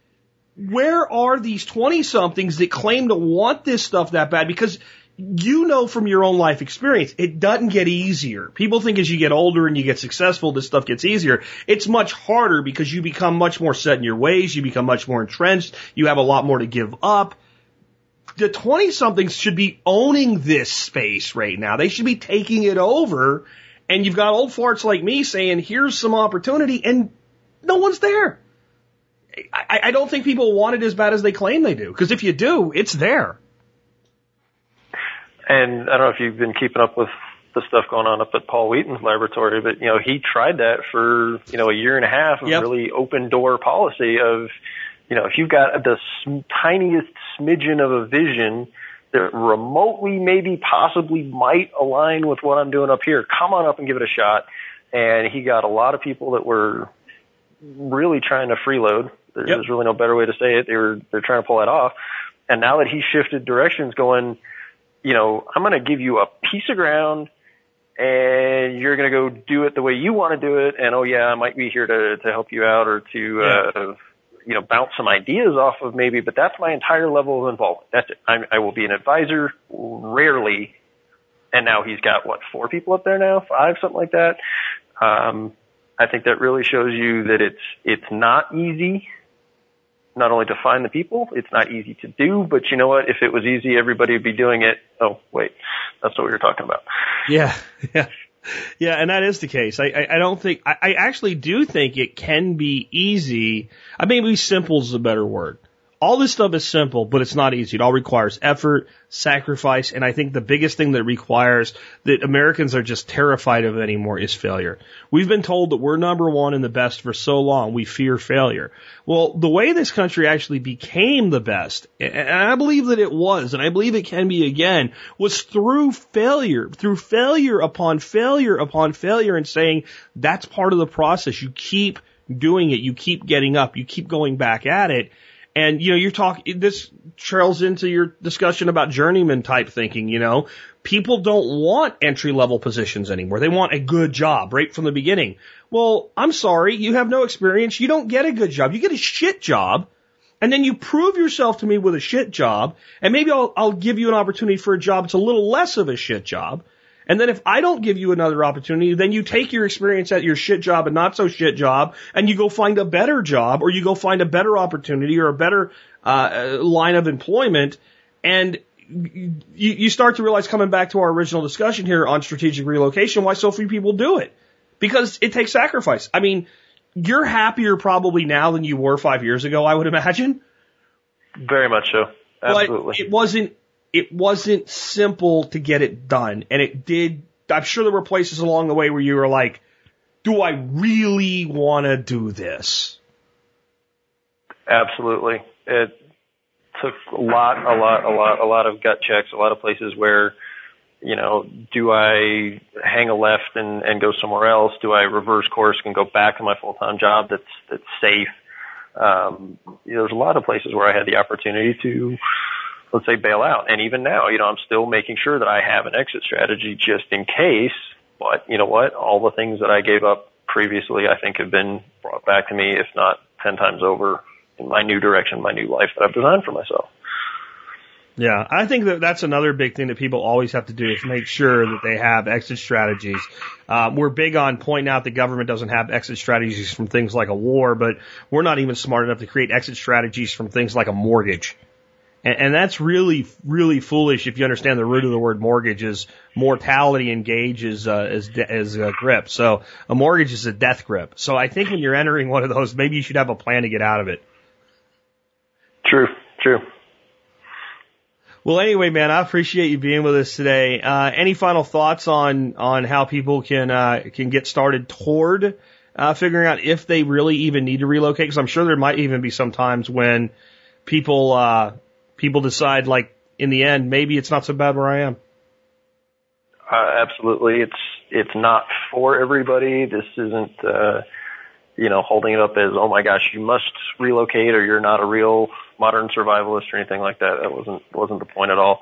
where are these 20 somethings that claim to want this stuff that bad? Because you know from your own life experience, it doesn't get easier. People think as you get older and you get successful, this stuff gets easier. It's much harder because you become much more set in your ways, you become much more entrenched, you have a lot more to give up. The 20 somethings should be owning this space right now. They should be taking it over. And you've got old farts like me saying, here's some opportunity, and no one's there. I, I don't think people want it as bad as they claim they do. Because if you do, it's there. And I don't know if you've been keeping up with the stuff going on up at Paul Wheaton's laboratory, but you know, he tried that for, you know, a year and a half of yep. really open door policy of, you know, if you've got the sm- tiniest smidgen of a vision that remotely maybe possibly might align with what I'm doing up here, come on up and give it a shot. And he got a lot of people that were really trying to freeload. There's yep. really no better way to say it. They were, they're trying to pull that off. And now that he shifted directions going, you know, I'm going to give you a piece of ground and you're going to go do it the way you want to do it. And oh yeah, I might be here to, to help you out or to, yeah. uh, you know, bounce some ideas off of maybe, but that's my entire level of involvement. That's it. I'm, I will be an advisor rarely. And now he's got what, four people up there now, five, something like that. Um, I think that really shows you that it's, it's not easy not only to find the people, it's not easy to do, but you know what? If it was easy, everybody would be doing it. Oh, wait, that's what we were talking about. Yeah, yeah. Yeah, and that is the case. I, I, I don't think, I, I actually do think it can be easy. I mean, maybe simple is a better word. All this stuff is simple, but it's not easy. It all requires effort, sacrifice, and I think the biggest thing that requires that Americans are just terrified of anymore is failure. We've been told that we're number one and the best for so long, we fear failure. Well, the way this country actually became the best, and I believe that it was, and I believe it can be again, was through failure, through failure upon failure upon failure and saying that's part of the process. You keep doing it. You keep getting up. You keep going back at it. And, you know, you're talking, this trails into your discussion about journeyman type thinking, you know. People don't want entry level positions anymore. They want a good job right from the beginning. Well, I'm sorry, you have no experience. You don't get a good job. You get a shit job. And then you prove yourself to me with a shit job. And maybe I'll, I'll give you an opportunity for a job that's a little less of a shit job. And then if I don't give you another opportunity, then you take your experience at your shit job and not so shit job and you go find a better job or you go find a better opportunity or a better uh, line of employment. And you, you start to realize coming back to our original discussion here on strategic relocation, why so few people do it. Because it takes sacrifice. I mean, you're happier probably now than you were five years ago, I would imagine. Very much so. Absolutely. But it wasn't it wasn't simple to get it done. And it did, I'm sure there were places along the way where you were like, do I really want to do this? Absolutely. It took a lot, a lot, a lot, a lot of gut checks, a lot of places where, you know, do I hang a left and, and go somewhere else? Do I reverse course and go back to my full-time job that's, that's safe? Um, you know, there's a lot of places where I had the opportunity to, let's say bail out. And even now, you know, I'm still making sure that I have an exit strategy just in case. But you know what? All the things that I gave up previously, I think have been brought back to me, if not 10 times over in my new direction, my new life that I've designed for myself. Yeah, I think that that's another big thing that people always have to do is make sure that they have exit strategies. Um, we're big on pointing out the government doesn't have exit strategies from things like a war, but we're not even smart enough to create exit strategies from things like a mortgage. And, and that's really, really foolish if you understand the root of the word mortgage is mortality and gauge is, uh, is, is a grip. So a mortgage is a death grip. So I think when you're entering one of those, maybe you should have a plan to get out of it. True, true. Well, anyway, man, I appreciate you being with us today. Uh, any final thoughts on on how people can uh, can get started toward uh, figuring out if they really even need to relocate? Because I'm sure there might even be some times when people uh, people decide, like in the end, maybe it's not so bad where I am. Uh, absolutely, it's it's not for everybody. This isn't. Uh, you know, holding it up as, oh my gosh, you must relocate or you're not a real modern survivalist or anything like that. That wasn't wasn't the point at all.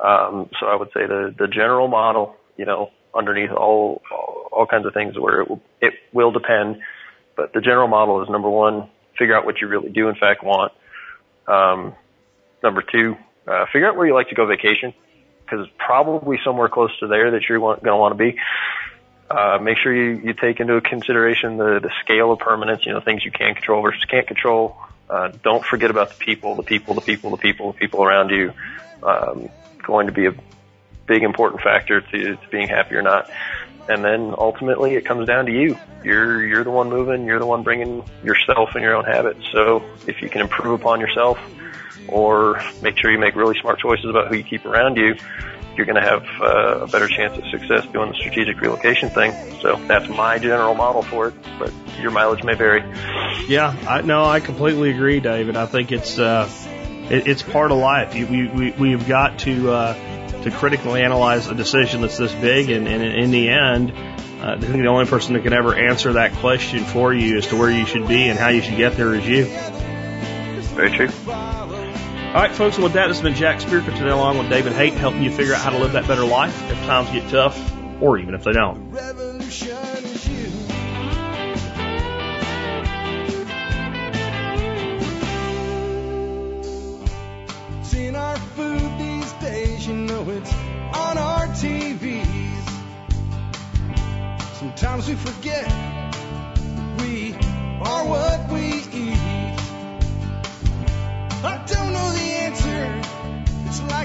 Um, so I would say the the general model, you know, underneath all all, kinds of things where it will, it will depend, but the general model is number one, figure out what you really do in fact want. Um, number two, uh, figure out where you like to go vacation because it's probably somewhere close to there that you're going to want to be. Uh, make sure you, you take into consideration the, the scale of permanence, you know, things you can control versus can't control. Uh, don't forget about the people, the people, the people, the people, the people around you. Um, going to be a big important factor to, to being happy or not. And then ultimately it comes down to you. You're, you're the one moving, you're the one bringing yourself and your own habits. So if you can improve upon yourself or make sure you make really smart choices about who you keep around you, you're going to have uh, a better chance of success doing the strategic relocation thing. So that's my general model for it, but your mileage may vary. Yeah, I no, I completely agree, David. I think it's uh, it, it's part of life. You, we we we've got to uh, to critically analyze a decision that's this big, and, and in the end. Uh, I think the only person that can ever answer that question for you as to where you should be and how you should get there is you. Very true. All right, folks, and with that, this has been Jack Spirko today, along with David Haight, helping you figure out how to live that better life if times get tough, or even if they don't. Our food these days, you know it's on our TVs. Sometimes we forget we are what